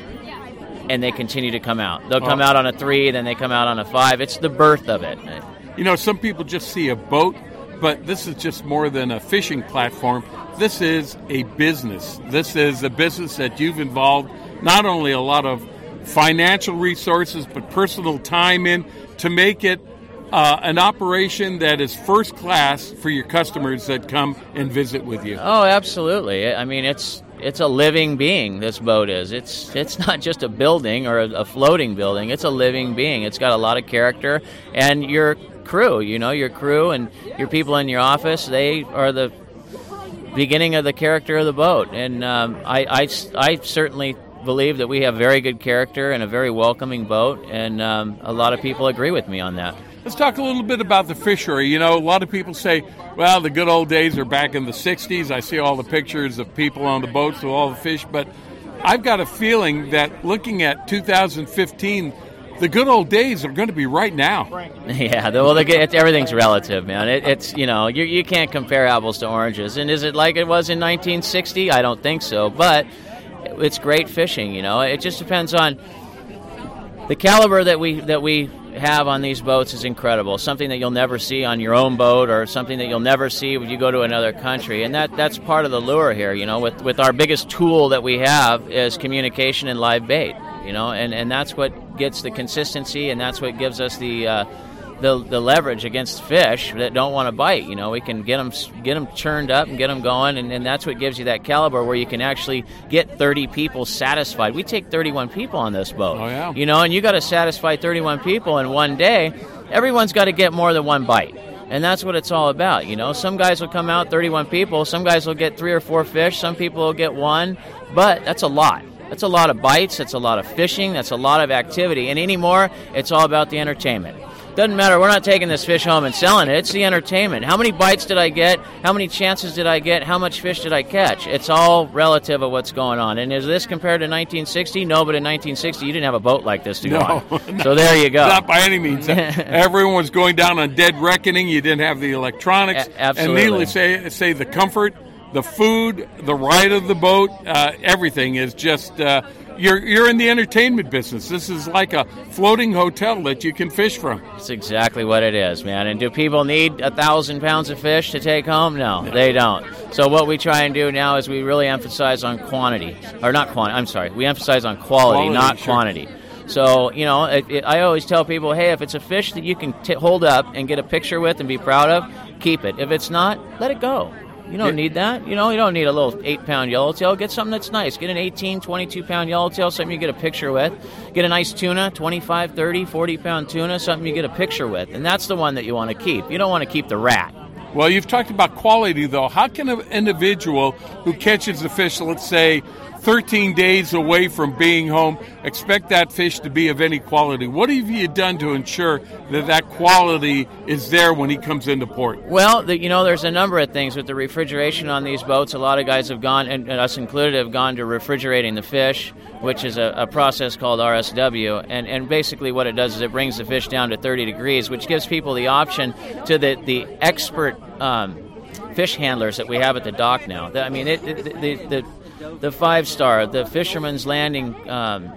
and they continue to come out. They'll come out on a three, then they come out on a five. It's the birth of it. You know, some people just see a boat, but this is just more than a fishing platform. This is a business. This is a business that you've involved not only a lot of financial resources, but personal time in to make it uh, an operation that is first class for your customers that come and visit with you. Oh, absolutely. I mean, it's it's a living being. This boat is. It's it's not just a building or a, a, floating building. It's a living being. It's got a lot of character, and your crew. You know, your crew and your people in your office. They are the beginning of the character of the boat, and um, I, I I certainly believe that we have very good character and a very welcoming boat, and um, a lot of people agree with me on that. Let's talk a little bit about the fishery. You know, a lot of people say, well, the good old days are back in the 60s. I see all the pictures of people on the boats with all the fish, but I've got a feeling that looking at 2015, the good old days are going to be right now. [laughs] Yeah, well, everything's relative, man. It, it's you know you, you can't compare apples to oranges. And is it like it was in 1960? I don't think so. But it's great fishing. You know, it just depends on the caliber that we that we have on these boats is incredible. Something that you'll never see on your own boat, or something that you'll never see when you go to another country. And that that's part of the lure here. You know, with with our biggest tool that we have is communication and live bait. You know, and and that's what gets the consistency, and that's what gives us the. Uh, the, the leverage against fish that don't want to bite. You know, we can get them get them churned up and get them going, and, and that's what gives you that caliber where you can actually get 30 people satisfied. We take 31 people on this boat. Oh yeah. You know, and you got to satisfy 31 people in one day. Everyone's got to get more than one bite. And that's what it's all about, you know. Some guys will come out 31 people, some guys will get 3 or 4 fish, some people will get one, but that's a lot. That's a lot of bites, that's a lot of fishing, that's a lot of activity. And anymore, it's all about the entertainment. Doesn't matter. We're not taking this fish home and selling it. It's the entertainment. How many bites did I get? How many chances did I get? How much fish did I catch? It's all relative of what's going on. And is this compared to 1960? No, but in 1960 you didn't have a boat like this to go no, on. [laughs] So there you go. Not by any means. [laughs] Everyone was going down on dead reckoning. You didn't have the electronics. A- absolutely. And needless to say, say the comfort, the food, the ride of the boat, uh, everything is just. Uh, you're you're in the entertainment business. This is like a floating hotel that you can fish from. That's exactly what it is, man. And do people need a thousand pounds of fish to take home? No, they don't. So what we try and do now is we really emphasize on quantity, or not quantity. I'm sorry, we emphasize on quality, Quality, not sure. quantity. So you know, it, it, I always tell people, hey, if it's a fish that you can t- hold up and get a picture with and be proud of, keep it. If it's not, let it go. You don't need that. You know, you don't need a little eight pound yellowtail. Get something that's nice. Get an 18, 22 pound yellowtail, something you get a picture with. Get a nice tuna, 25, 30, 40 pound tuna, something you get a picture with. And that's the one that you want to keep. You don't want to keep the rat. Well, you've talked about quality, though. How can an individual who catches a fish, let's say, 13 days away from being home, expect that fish to be of any quality? What have you done to ensure that that quality is there when he comes into port? Well, the, you know, there's a number of things with the refrigeration on these boats. A lot of guys have gone, and, and us included, have gone to refrigerating the fish, which is a, a process called RSW. And, and basically, what it does is it brings the fish down to 30 degrees, which gives people the option to the the expert um, fish handlers that we have at the dock now. I mean, it, it, the, the the five star, the Fisherman's Landing. Um,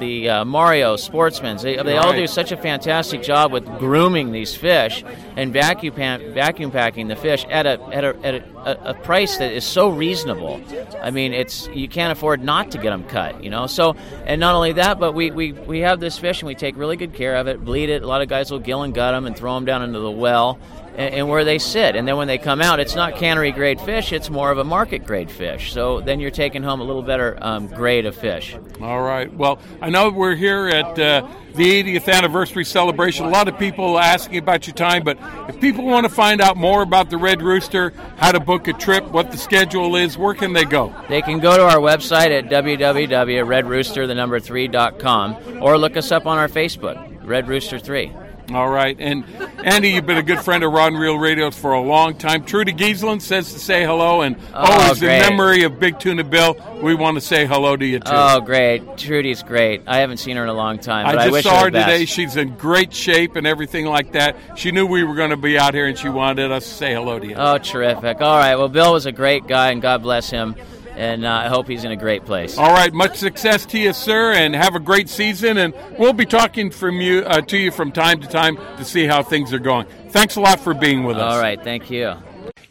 the uh, Mario Sportsman's. They, they all Right. do such a fantastic job with grooming these fish and vacuum pan, vacuum packing the fish at a at a at a, a, a price that is so reasonable. I mean, it's you can't afford not to get them cut. You know. So and not only that, but we, we, we have this fish and we take really good care of it. Bleed it. A lot of guys will gill and gut them and throw them down into the well. And, and where they sit, and then when they come out, it's not cannery grade fish; it's more of a market grade fish. So then you're taking home a little better um, grade of fish. All right. Well, I know we're here at uh, the 80th anniversary celebration. A lot of people asking about your time, but if people want to find out more about the Red Rooster, how to book a trip, what the schedule is, where can they go? They can go to our website at www.redrooster3.com or look us up on our Facebook, Red Rooster 3. All right. And Andy, you've been a good friend of Rod and Reel Radio for a long time. Trudy Giesland says to say hello, and Oh, always in memory of Big Tuna Bill, we want to say hello to you too. Oh, great. Trudy's great. I haven't seen her in a long time, but I I, just wish saw her her today. She's in great shape and everything like that. She knew we were going to be out here, and she wanted us to say hello to you. Oh, terrific. All right. Well, Bill was a great guy, and God bless him. And uh, I hope he's in a great place. All right, much success to you, sir, and have a great season. And we'll be talking from you uh, to you from time to time to see how things are going. Thanks a lot for being with us. All right. Thank you.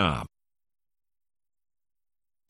Job.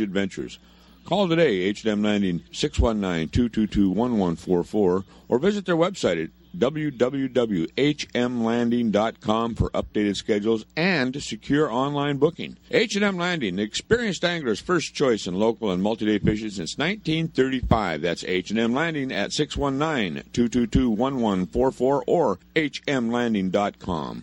adventures. Call today, H&M 619-222-1144, or visit their website at www.hmlanding.com for updated schedules and secure online booking. H&M Landing, the experienced angler's first choice in local and multi-day fishing since 1935. That's H&M Landing at 619-222-1144 or hmlanding.com.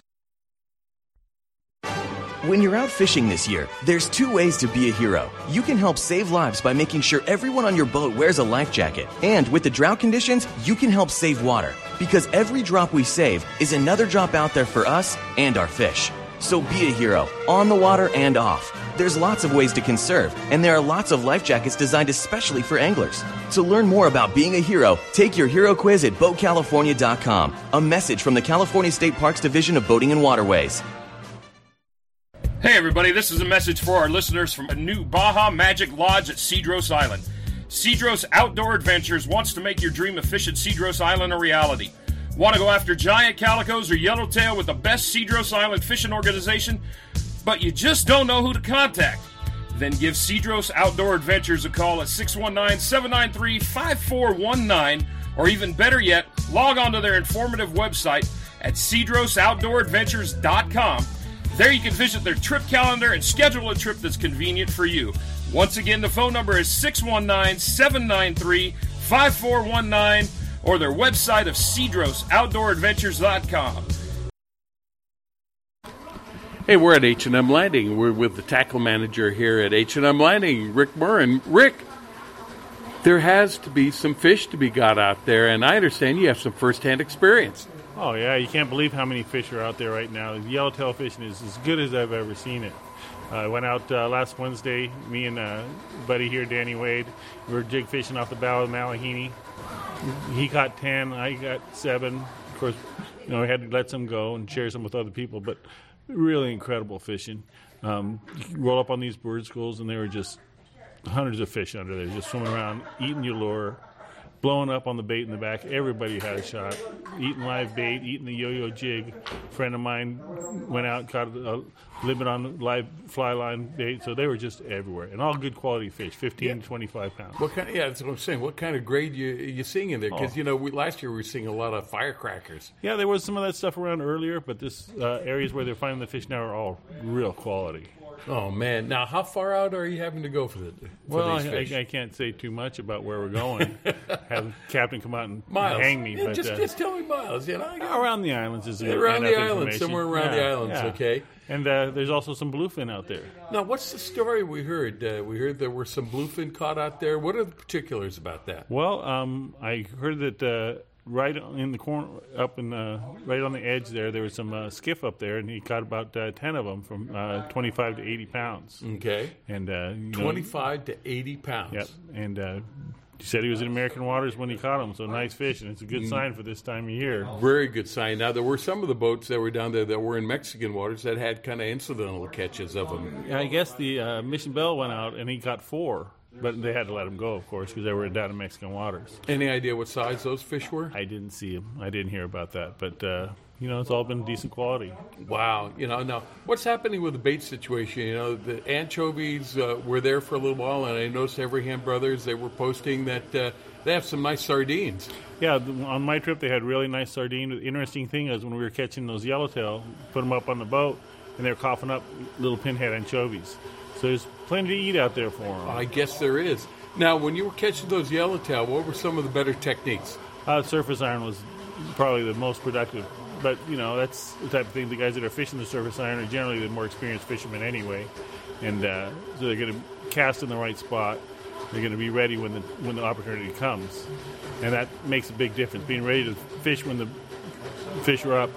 When you're out fishing this year, there's two ways to be a hero. You can help save lives by making sure everyone on your boat wears a life jacket. And with the drought conditions, you can help save water. Because every drop we save is another drop out there for us and our fish. So be a hero, on the water and off. There's lots of ways to conserve, and there are lots of life jackets designed especially for anglers. To learn more about being a hero, take your hero quiz at BoatCalifornia.com. A message from the California State Parks Division of Boating and Waterways. Hey, everybody, this is a message for our listeners from a new Baja Magic Lodge at Cedros Island. Cedros Outdoor Adventures wants to make your dream of fish at Cedros Island a reality. Want to go after giant calicos or yellowtail with the best Cedros Island fishing organization, but you just don't know who to contact? Then give Cedros Outdoor Adventures a call at 619 793 5419, or even better yet, log on to their informative website at cedrosoutdooradventures.com there you can visit their trip calendar and schedule a trip that's convenient for you. Once again, the phone number is 619 793 5419 or their website of cedrosoutdooradventures.com. Hey, we're at H&M Landing. We're with the tackle manager here at H&M Landing, Rick Murren. Rick, there has to be some fish to be got out there, and I understand you have some first-hand experience. Oh yeah, you can't believe how many fish are out there right now. The yellowtail fishing is as good as I've ever seen it. Uh, I went out uh, last Wednesday. Me and uh, buddy here, Danny Wade, we were jig fishing off the bow of Malihini. He caught ten, I got seven. Of course, you know we had to let some go and share some with other people, but really incredible fishing. Um, roll up on these bird schools, and there were just hundreds of fish under there, just swimming around, eating your lure blowing up on the bait in the back. Everybody had a shot. Eating live bait, eating the yo-yo jig. A friend of mine went out and caught a limit on live fly line bait. So they were just everywhere, and all good quality fish, 15 Yeah. to 25 pounds. What kind? yeah, that's what I'm saying. What kind of grade you you seeing in there? Because Oh. you know, we, last year we were seeing a lot of firecrackers. Yeah, there was some of that stuff around earlier, but this uh, areas where they're finding the fish now are all real quality. Oh man! Now, how far out are you having to go for the for Well, these I, fish? I, I can't say too much about where we're going. [laughs] Have captain come out and Miles, hang me, Yeah, but just uh, just tell me miles. You know, got- around the islands is it? Around the islands, somewhere around the islands, okay. And uh, there's also some bluefin out there. Now, what's the story we heard? Uh, we heard there were some bluefin caught out there. What are the particulars about that? Well, um, I heard that uh, right in the corner, up in uh, right on the edge there, there was some uh, skiff up there, and he caught about uh, ten of them from uh, 25 to 80 pounds. Okay. And uh, you know- 25 to 80 pounds. Yep. And uh, he said he was in American waters when he caught them, so nice fish, and it's a good Mm. sign for this time of year. Very good sign. Now, there were some of the boats that were down there that were in Mexican waters that had kind of incidental catches of them. I guess the uh, Mission Belle went out, and he caught four, but they had to let them go, of course, because they were down in Mexican waters. Any idea what size those fish were? I didn't see them. I didn't hear about that, but uh, you know, it's all been decent quality. Wow. You know, now, what's happening with the bait situation? You know, the anchovies uh, were there for a little while, and I noticed Everingham Brothers, they were posting that uh, they have some nice sardines. Yeah, on my trip they had really nice sardine. The interesting thing is when we were catching those yellowtail, put them up on the boat, and they were coughing up little pinhead anchovies. So there's plenty to eat out there for them. I guess there is. Now, when you were catching those yellowtail, what were some of the better techniques? Uh, surface iron was probably the most productive. But, you know, that's the type of thing. The guys that are fishing the surface iron are generally the more experienced fishermen anyway. And uh, so they're going to cast in the right spot. They're going to be ready when the, when the opportunity comes. And that makes a big difference. Being ready to fish when the fish are up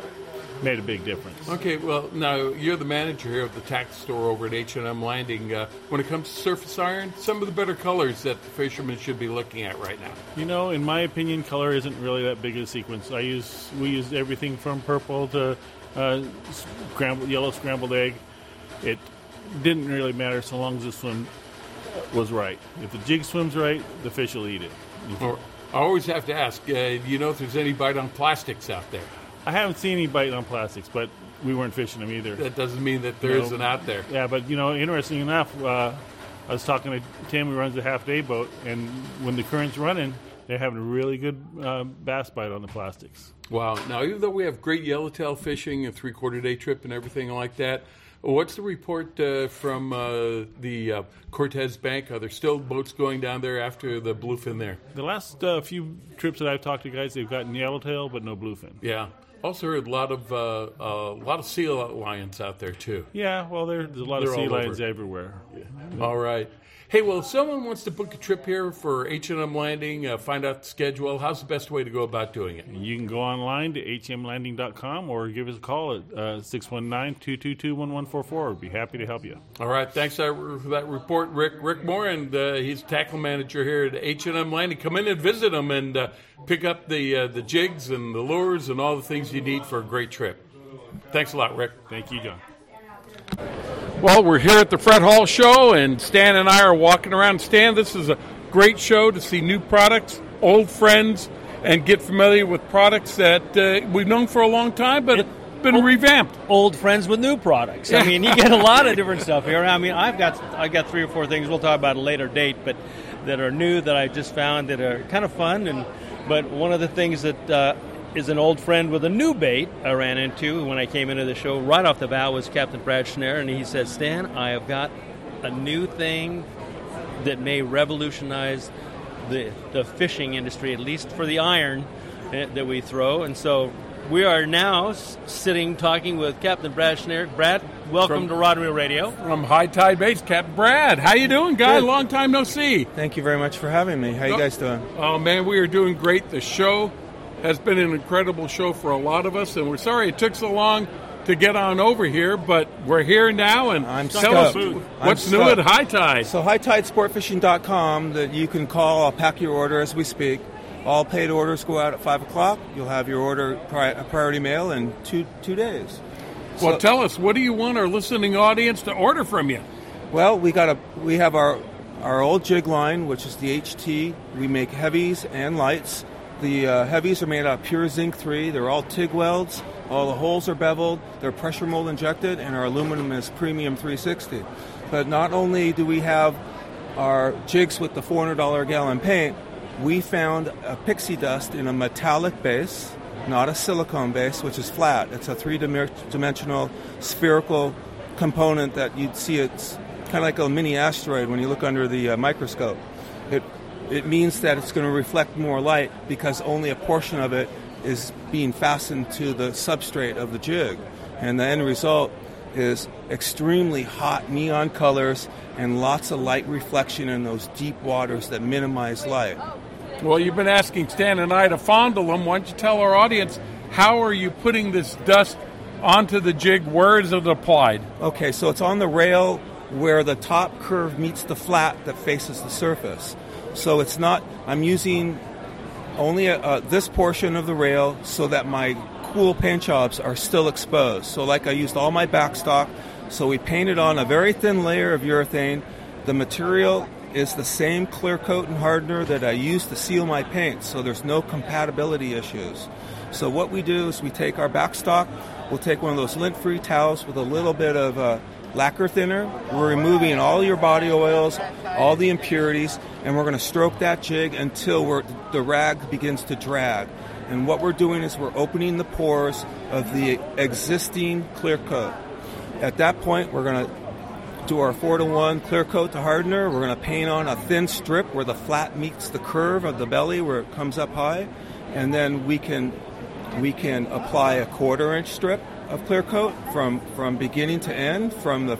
made a big difference. Okay, well, now you're the manager here of the tack store over at H&M Landing. Uh, when it comes to surface iron, some of the better colors that the fishermen should be looking at right now. You know, in my opinion, color isn't really that big of a sequence. I use we use everything from purple to uh, scrambled yellow scrambled egg. It didn't really matter so long as the swim was right. If the jig swims right, the fish will eat it. Or, I always have to ask, uh, do you know if there's any bite on plastics out there? I haven't seen any bite on plastics, but we weren't fishing them either. That doesn't mean that there No. not out there. Yeah, but you know, interesting enough, uh, I was talking to Tim, who runs a half day boat, and when the current's running, they're having a really good uh, bass bite on the plastics. Wow. Now, even though we have great yellowtail fishing, a three quarter day trip, and everything like that, what's the report uh, from uh, the uh, Cortez Bank? Are there still boats going down there after the bluefin there? The last uh, few trips that I've talked to guys, they've gotten yellowtail, but no bluefin. Yeah. Also heard a lot of uh, a lot of sea lions out there too. Yeah, well, there's a lot They're of sea lions over. everywhere. All right. Hey, well, if someone wants to book a trip here for H and M Landing, uh, find out the schedule. How's the best way to go about doing it? You can go online to hmlanding.com or give us a call at uh, 619-222-1144. We'd be happy to help you. All right. Thanks for that report, Rick. Rick Moore, and uh, he's tackle manager here at H and M Landing. Come in and visit him and uh, pick up the uh, the jigs and the lures and all the things you need for a great trip. Thanks a lot, Rick. Thank you, John. Well, we're here at the Fred Hall Show, and Stan and I are walking around. Stan, this is a great show to see new products, old friends, and get familiar with products that uh, we've known for a long time, but been revamped. Old friends with new products. I mean, you get a [laughs] lot of different stuff here. I mean, I've got I've got three or four things. We'll talk about at a later date, but that are new that I just found that are kind of fun. And but one of the things that uh, is an old friend with a new bait I ran into when I came into the show right off the bat was Captain Brad Schnare, and he said, "Stan, I have got a new thing that may revolutionize the the fishing industry, at least for the iron eh, that we throw." And so we are now sitting talking with Captain Brad Schnare. Brad, welcome From- to Rod and Reel Radio. From High Tide Baits, Captain Brad. How you doing, guy? Good. Long time no see. Thank you very much for having me. How you guys doing? Oh man, we are doing great. The show has been an incredible show for a lot of us, and we're sorry it took so long to get on over here, but we're here now. And I'm tell us stoked. what's I'm new at. High Tide. So hightidesportfishing.com that you can call. I'll pack your order as we speak. All paid orders go out at five o'clock. You'll have your order pri- priority mail in two two days. Well, So- tell us what do you want our listening audience to order from you? Well, we got a we have our our old jig line, which is the HT. We make heavies and lights. The uh, heavies are made out of pure zinc three. They're all TIG welds. All the holes are beveled. They're pressure mold injected, and our aluminum is premium 360. But not only do we have our jigs with the $400 a gallon paint, we found a pixie dust in a metallic base, not a silicone base, which is flat. It's a three-dimensional spherical component that you'd see it's kind of like a mini asteroid when you look under the uh, microscope. It it means that it's going to reflect more light because only a portion of it is being fastened to the substrate of the jig, and the end result is extremely hot neon colors and lots of light reflection in those deep waters that minimize light. Well, you've been asking Stan and I to fondle them. Why don't you tell our audience how are you putting this dust onto the jig? Where is it applied? Okay, so it's on the rail where the top curve meets the flat that faces the surface. So it's not, I'm using only a, uh, this portion of the rail so that my cool paint jobs are still exposed. So, like I used all my backstock, so we painted on a very thin layer of urethane. The material is the same clear coat and hardener that I use to seal my paint, so there's no compatibility issues. So, what we do is we take our backstock, we'll take one of those lint free towels with a little bit of uh, lacquer thinner. We're removing all your body oils, all the impurities, and we're going to stroke that jig until the rag begins to drag. And what we're doing is we're opening the pores of the existing clear coat. At that point, we're going to do our 4 to 1 clear coat to hardener. We're going to paint on a thin strip where the flat meets the curve of the belly where it comes up high. And then we can we can apply a quarter inch strip of clear coat from, from beginning to end, from the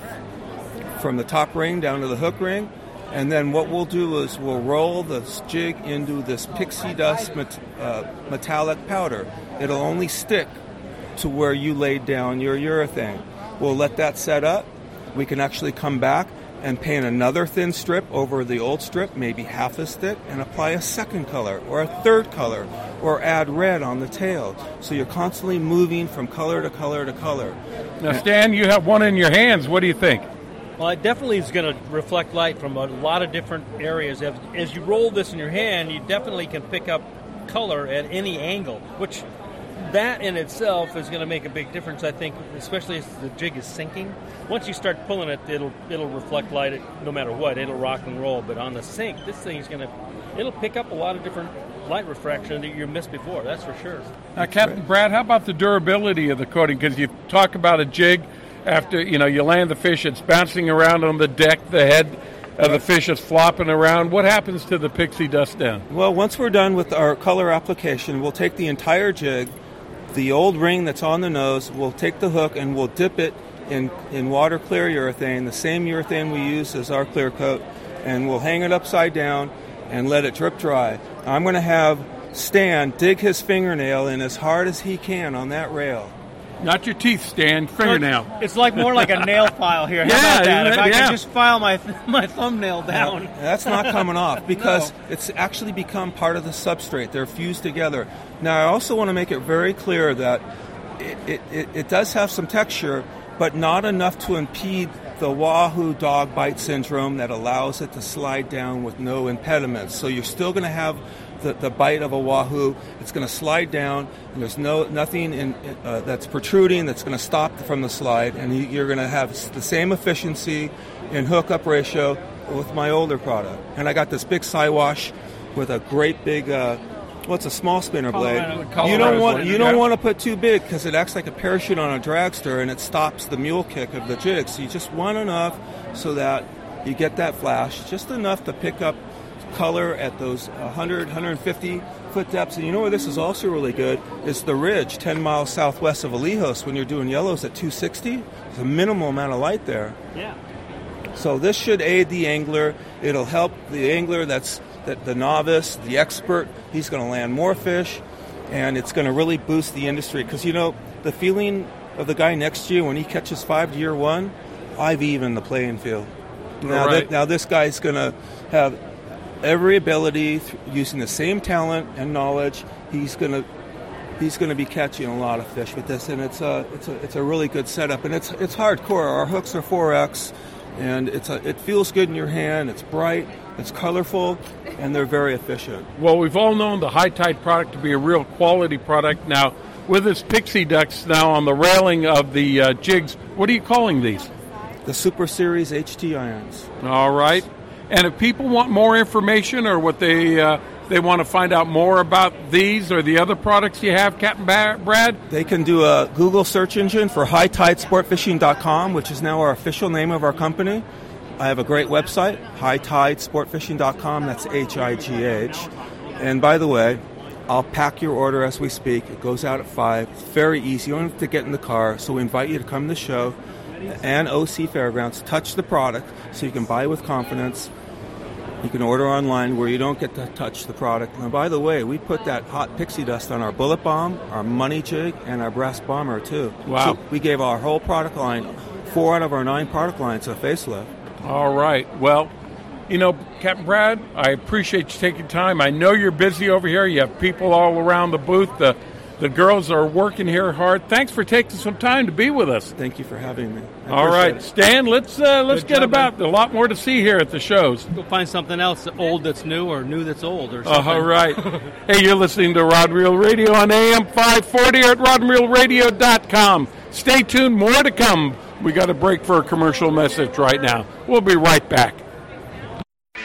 from the top ring down to the hook ring. And then what we'll do is we'll roll this jig into this pixie dust met, uh, metallic powder. It'll only stick to where you laid down your urethane. We'll let that set up. We can actually come back and paint another thin strip over the old strip, maybe half as thick, and apply a second color or a third color or add red on the tail. So you're constantly moving from color to color to color. Now, Stan, you have one in your hands. What do you think? Well, it definitely is going to reflect light from a lot of different areas. As, as you roll this in your hand, you definitely can pick up color at any angle, which that in itself is going to make a big difference. I think, especially as the jig is sinking. Once you start pulling it, it'll it'll reflect light no matter what. It'll rock and roll. But on the sink, this thing's going to it'll pick up a lot of different light refraction that you missed before. That's for sure. Now, Captain Brad, how about the durability of the coating? Because you talk about a jig after you know you land the fish, it's bouncing around on the deck, the head of the fish is flopping around. What happens to the pixie dust then? Well, once we're done with our color application, we'll take the entire jig the old ring that's on the nose, we'll take the hook and we'll dip it in, in water clear urethane, the same urethane we use as our clear coat, and we'll hang it upside down and let it drip dry. I'm going to have Stan dig his fingernail in as hard as he can on that rail. Not your teeth, Stan. Fingernail. It's like more like a nail file here. How [laughs] Yeah, about that? If I yeah. can just file my [laughs] my thumbnail down. Now, that's not coming off [laughs] because it's actually become part of the substrate. They're fused together. Now, I also want to make it very clear that it, it, it, it does have some texture, but not enough to impede the Wahoo dog bite syndrome that allows it to slide down with no impediments. So you're still going to have the, the bite of a Wahoo. It's going to slide down, and there's no nothing in, uh, that's protruding that's going to stop from the slide, and you, you're going to have the same efficiency in hookup ratio with my older product. And I got this big Siwash with a great big. Uh, well, it's a small spinner blade. Colorado- you don't want you don't want to put too big because it acts like a parachute on a dragster and it stops the mule kick of the jig. So you just want enough so that you get that flash, just enough to pick up color at those 100, 150 foot depths. And you know where this is also really good is the ridge 10 miles southwest of Alijos when you're doing yellows at 260. There's a minimal amount of light there. Yeah. So this should aid the angler. It'll help the angler that's that the novice, the expert. He's going to land more fish, and it's going to really boost the industry. Because you know the feeling of the guy next to you when he catches five to year one, I've even the playing field. Now, Right. that, now this guy's going to have every ability using the same talent and knowledge. He's going to he's going to be catching a lot of fish with this, and it's a it's a it's a really good setup, and it's it's hardcore. Our hooks are 4x, and it's a it feels good in your hand. It's bright, it's colorful, and they're very efficient. Well, we've all known the high tide product to be a real quality product. Now, with this pixie dust now on the railing of the uh, jigs, what are you calling these? The Super Series HT irons. All right. And if people want more information or what they uh, they want to find out more about these or the other products you have, Captain Brad, They can do a Google search engine for hightidesportfishing.com, which is now our official name of our company. I have a great website, hightidesportfishing.com. That's H I G H. And by the way, I'll pack your order as we speak. It goes out at 5. It's very easy. You don't have to get in the car. So we invite you to come to the show and OC Fairgrounds, touch the product so you can buy with confidence. You can order online where you don't get to touch the product. And by the way, we put that hot pixie dust on our bullet bomb, our money jig, and our brass bomber too. Wow. So we gave our whole product line, four out of our nine product lines, a facelift. All right. Well, you know, Captain Brad, I appreciate you taking time. I know you're busy over here. You have people all around the booth. The the girls are working here hard. Thanks for taking some time to be with us. Thank you for having me. I All appreciate right, it. Stan. Let's uh, let's Good get job, about a lot more to see here at the shows. Go find something else old that's new or new that's old or Uh, something. all right. [laughs] hey, you're listening to Rod Reel Radio on AM 540 or at rodandreelradio.com. Stay tuned. More to come. We got a break for a commercial message right now. We'll be right back.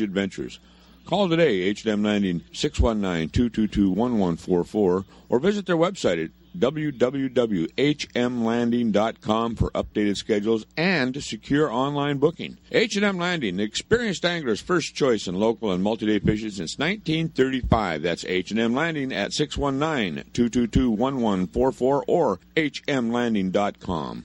adventures. Call today, H&M 619-222-1144, or visit their website at www.hmlanding.com for updated schedules and secure online booking. H&M Landing, the experienced angler's first choice in local and multi-day fishing since 1935. That's H&M Landing at 619-222-1144 or hmlanding.com.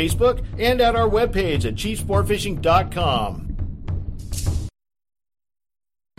and at our webpage at chiefsportfishing.com.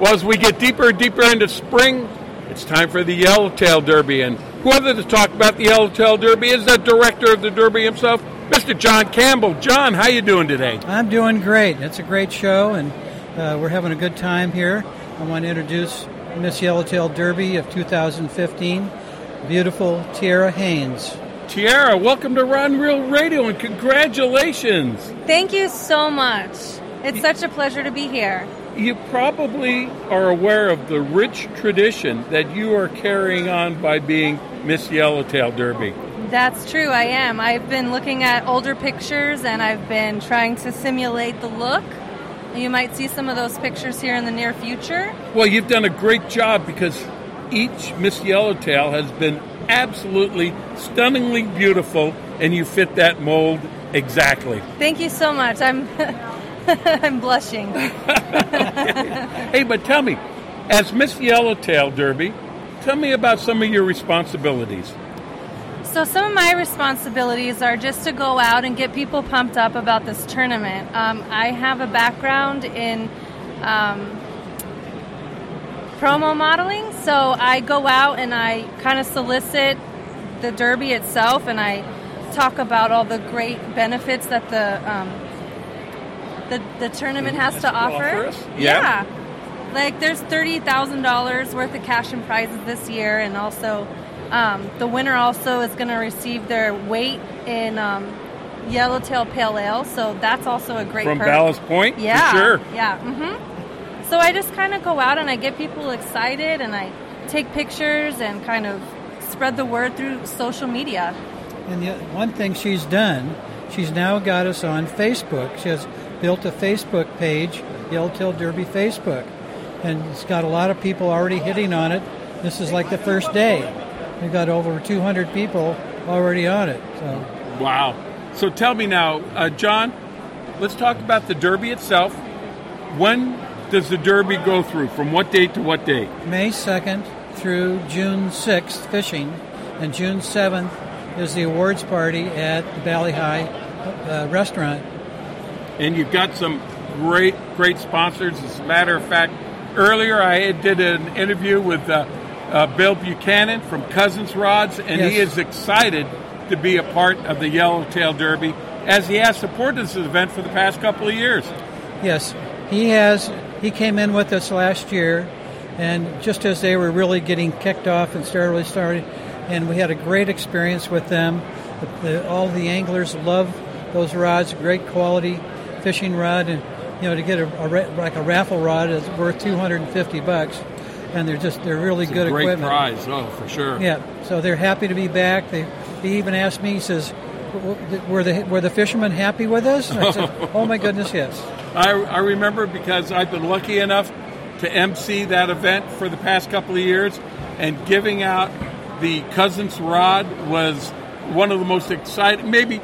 Well, as we get deeper and deeper into spring, it's time for the Yellowtail Derby. And who other to talk about the Yellowtail Derby is the director of the Derby himself, Mr. John Campbell. John, how you doing today? I'm doing great. It's a great show, and uh, we're having a good time here. I want to introduce Miss Yellowtail Derby of 2015, beautiful Tiara Haynes. Tiara, welcome to Ron Real Radio, and congratulations. Thank you so much. It's such a pleasure to be here. You probably are aware of the rich tradition that you are carrying on by being Miss Yellowtail Derby. That's true, I am. I've been looking at older pictures and I've been trying to simulate the look. You might see some of those pictures here in the near future. Well, you've done a great job because each Miss Yellowtail has been absolutely stunningly beautiful, and you fit that mold exactly. Thank you so much. I'm [laughs] [laughs] I'm blushing. [laughs] hey, but tell me, as Miss Yellowtail Derby, tell me about some of your responsibilities. So, some of my responsibilities are just to go out and get people pumped up about this tournament. Um, I have a background in um, promo modeling, so I go out and I kind of solicit the Derby itself and I talk about all the great benefits that the um, the, the tournament has to offer. Yeah. Like there's thirty thousand dollars worth of cash and prizes this year, and also um, the winner also is going to receive their weight in um, yellowtail pale ale. So that's also a great From perk. Ballast Point? For Yeah, sure. Yeah. Mm-hmm. So I just kind of go out and I get people excited, and I take pictures and kind of spread the word through social media. And the one thing she's done, she's now got us on Facebook. She has built a Facebook page, Yellowtail Derby Facebook, and it's got a lot of people already hitting on it. This is like the first day. We've got over 200 people already on it. So Wow. So tell me now, uh, John, let's talk about the Derby itself. When does the Derby go through? From what date to what date? May 2nd through June 6th, fishing, and June 7th is the awards party at the Valley High uh, restaurant. And you've got some great, great sponsors. As a matter of fact, earlier I did an interview with uh, uh, Bill Buchanan from Cousins Rods, and he is excited to be a part of the Yellowtail Derby, as he has supported this event for the past couple of years. Yes, he has. He came in with us last year, and just as they were really getting kicked off and really started, and we had a great experience with them. The, the, all the anglers love those rods, great quality fishing rod, and you know to get a, a like a raffle rod is worth 250 bucks, and they're just they're really It's a good great equipment. prize, oh, for sure. Yeah, so they're happy to be back. They, he even asked me, he says, "W- w- "Were the were the fishermen happy with us?" And I said, [laughs] "Oh my goodness, yes." I, I remember because I've been lucky enough to MC that event for the past couple of years and giving out the Cousins rod was one of the most exciting. Maybe,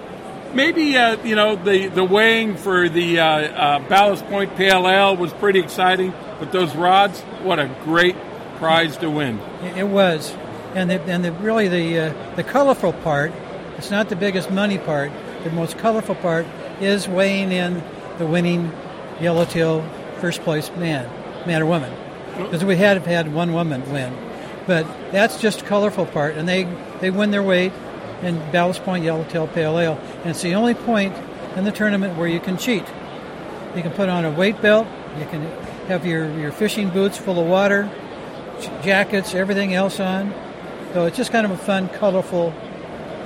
maybe uh, you know the the weighing for the uh, uh, Ballast Point PLL was pretty exciting, but those rods, what a great prize to win! It was, and the, and the, really the uh, the colorful part. It's not the biggest money part. The most colorful part is weighing in the winning yellowtail first place man, man or woman, because we had had one woman win. But that's just colorful part, and they they win their weight in Ballast Point Yellowtail Pale Ale, and it's the only point in the tournament where you can cheat. You can put on a weight belt. You can have your, your fishing boots full of water, jackets, everything else on. So it's just kind of a fun, colorful,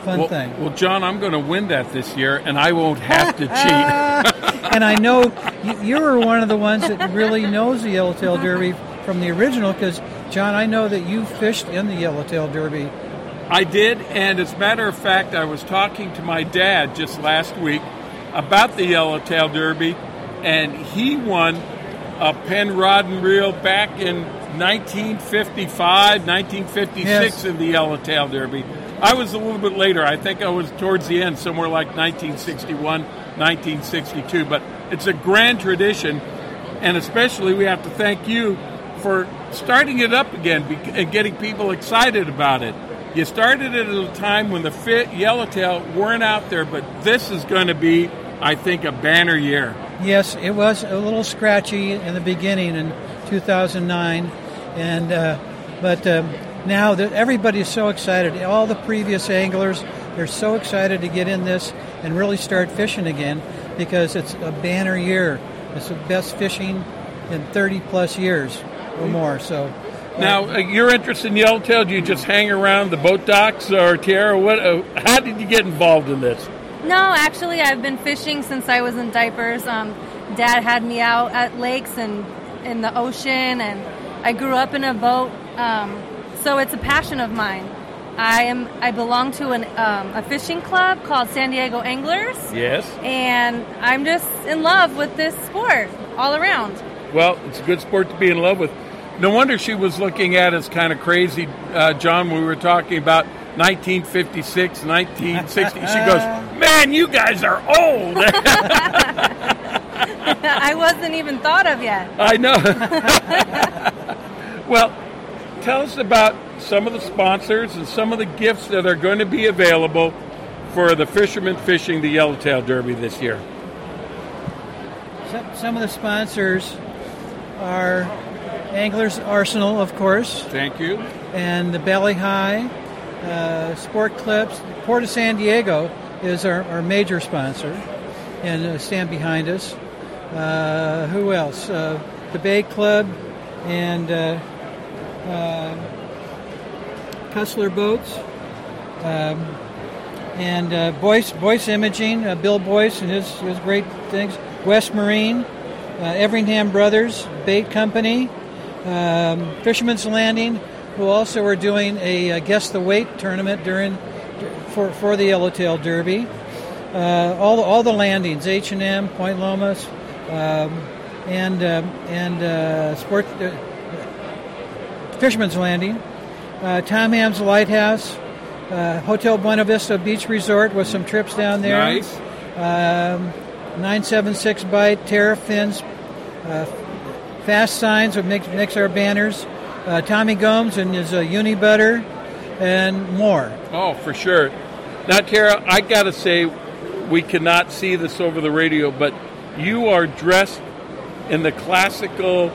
fun well, thing. Well, John, I'm going to win that this year, and I won't have to [laughs] cheat. and I know you, you were one of the ones that really knows the Yellowtail Derby from the original because, John, I know that you fished in the Yellowtail Derby. I did, and as a matter of fact, I was talking to my dad just last week about the Yellowtail Derby, and he won a pen, rod and reel back in 1955, 1956 Yes. in the Yellowtail Derby. I was a little bit later. I think I was towards the end, somewhere like 1961, 1962. But it's a grand tradition, and especially we have to thank you for starting it up again and getting people excited about it. You started it at a time when the fit yellowtail weren't out there, but this is going to be, I think, a banner year. Yes, it was a little scratchy in the beginning in 2009, and uh, but um, now that everybody's so excited, all the previous anglers they're so excited to get in this and really start fishing again because it's a banner year. It's the best fishing in 30 plus years or more. So Now, uh, you're interested in yellowtail? Do you just hang around the boat docks or Tiara? What? Uh, how did you get involved in this? No, actually, I've been fishing since I was in diapers. Um, Dad had me out at lakes and in the ocean, and I grew up in a boat. Um, so it's a passion of mine. I am. I belong to an, um, a fishing club called San Diego Anglers, Yes. and I'm just in love with this sport all around. Well, it's a good sport to be in love with. No wonder she was looking at us kind of crazy, uh, John, we were talking about 1956, 1960. she goes, Man, you guys are old. [laughs] I wasn't even thought of yet. I know. [laughs] well, tell us about some of the sponsors and some of the gifts that are going to be available for the fishermen fishing the Yellowtail Derby this year. some, some of the sponsors are Anglers Arsenal, of course. Thank you. and the Valley High, uh, Sport Clips. Port of San Diego is our, our major sponsor and uh, stand behind us. Uh, who else? Uh, the Bay Club and uh, uh, Cussler Boats. Um, and uh, Boyce, Boyce Imaging, uh, Bill Boyce and his, his great things. West Marine, uh, Everingham Brothers, Bait Company, um, Fisherman's Landing, who also are doing a, uh Guess the Weight tournament during for, for the Yellowtail Derby. Uh, all, the, all the landings, H&M, Point Lomas, um, and, um and uh, Sport, uh, Fisherman's Landing. Uh, Tom Ham's Lighthouse, uh, Hotel Buena Vista Beach Resort with some trips down there. Nice. Um, 976 Bite, Terra Fins, uh, Fast Signs would mix, mix our banners. Uh, Tommy Gomes and his uh, Uni Butter, and more. Oh, for sure. Now, Tara, I got to say, we cannot see this over the radio, but you are dressed in the classical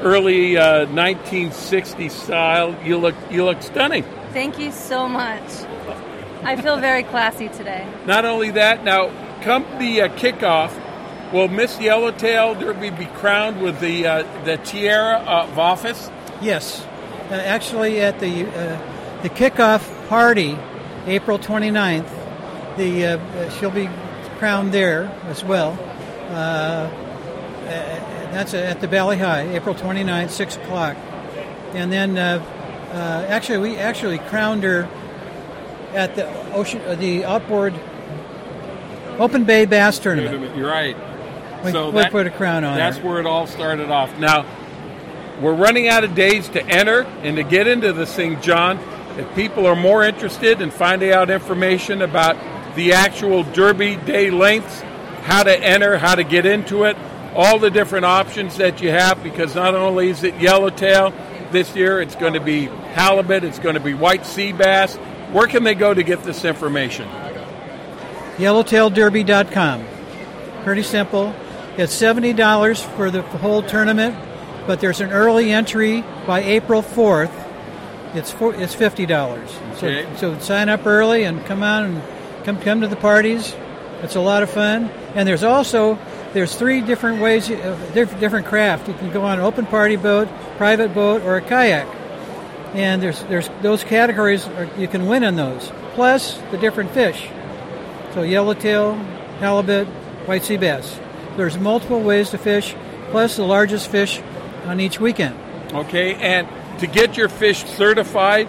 early uh, 1960s style. You look, you look stunning. Thank you so much. I feel very classy today. Not only that, now come the uh, kickoff, will Miss Yellowtail Derby be crowned with the uh, the tiara of office? Yes, uh, actually, at the uh, the kickoff party, April 29th, the uh, uh, she'll be crowned there as well. Uh, uh, that's at the Valley High, April 29th, six o'clock, and then uh, uh, actually we actually crowned her at the ocean, uh, the outboard Open Bay Bass Tournament. You're right. We- so we that- put a crown on That's her. where it all started off. Now, we're running out of days to enter and to get into this thing, John. If people are more interested in finding out information about the actual Derby day lengths, how to enter, how to get into it, all the different options that you have, because not only is it yellowtail this year, it's going to be halibut, it's going to be white sea bass. Where can they go to get this information? yellowtailderby.com. Pretty simple. It's seventy dollars for the whole tournament, but there's an early entry by April fourth. It's for, it's fifty dollars. Okay. So, so sign up early and come on and come come to the parties. It's a lot of fun. And there's also there's three different ways, uh, different craft. You can go on an open party boat, private boat, or a kayak. And there's there's those categories are, you can win in those. Plus the different fish. So yellowtail, halibut, white sea bass. There's multiple ways to fish, plus the largest fish on each weekend. Okay, and to get your fish certified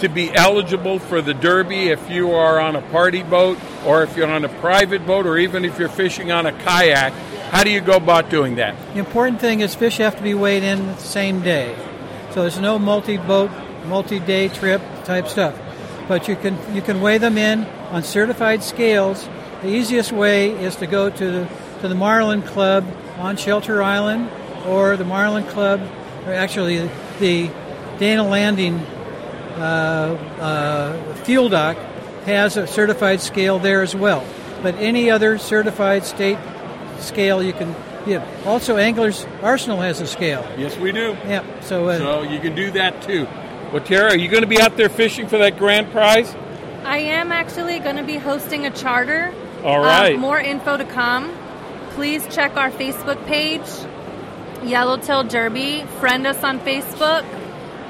to be eligible for the Derby, if you are on a party boat or if you're on a private boat or even if you're fishing on a kayak, how do you go about doing that? The important thing is fish have to be weighed in the same day. So there's no multi-boat, multi-day trip type stuff. But you can you can weigh them in on certified scales. The easiest way is to go to the, to the Marlin Club on Shelter Island or the Marlin Club, or actually the Dana Landing uh, uh, fuel dock has a certified scale there as well. But any other certified state scale you can yeah. Also, Anglers Arsenal has a scale. Yes, we do. Yeah. So, uh, So you can do that too. Well, Tara, are you going to be out there fishing for that grand prize? I am actually going to be hosting a charter. All right. more info to come. Please check our Facebook page, Yellowtail Derby. Friend us on Facebook.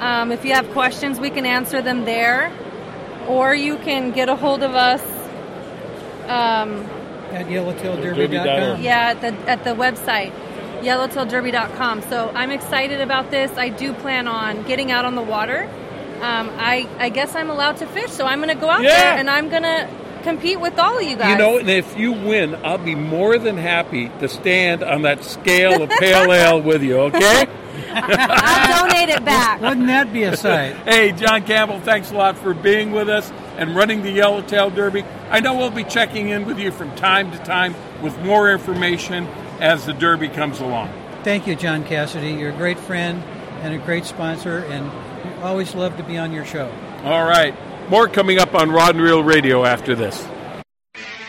Um, if you have questions, we can answer them there. Or you can get a hold of us. Um, at yellowtailderby.com. yeah, at the at the website, yellowtailderby.com. So I'm excited about this. I do plan on getting out on the water. Um, I I guess I'm allowed to fish, so I'm going to go out Yeah. there and I'm going to compete with all of you guys. You know, and if you win, I'll be more than happy to stand on that scale of pale ale with you, okay? [laughs] I'll donate it back. Wouldn't that be a sight? [laughs] hey, John Campbell, thanks a lot for being with us and running the Yellowtail Derby. I know we'll be checking in with you from time to time with more information as the Derby comes along. Thank you, John Cassidy. You're a great friend and a great sponsor, and we always love to be on your show. All right. More coming up on Rod and Reel Radio after this.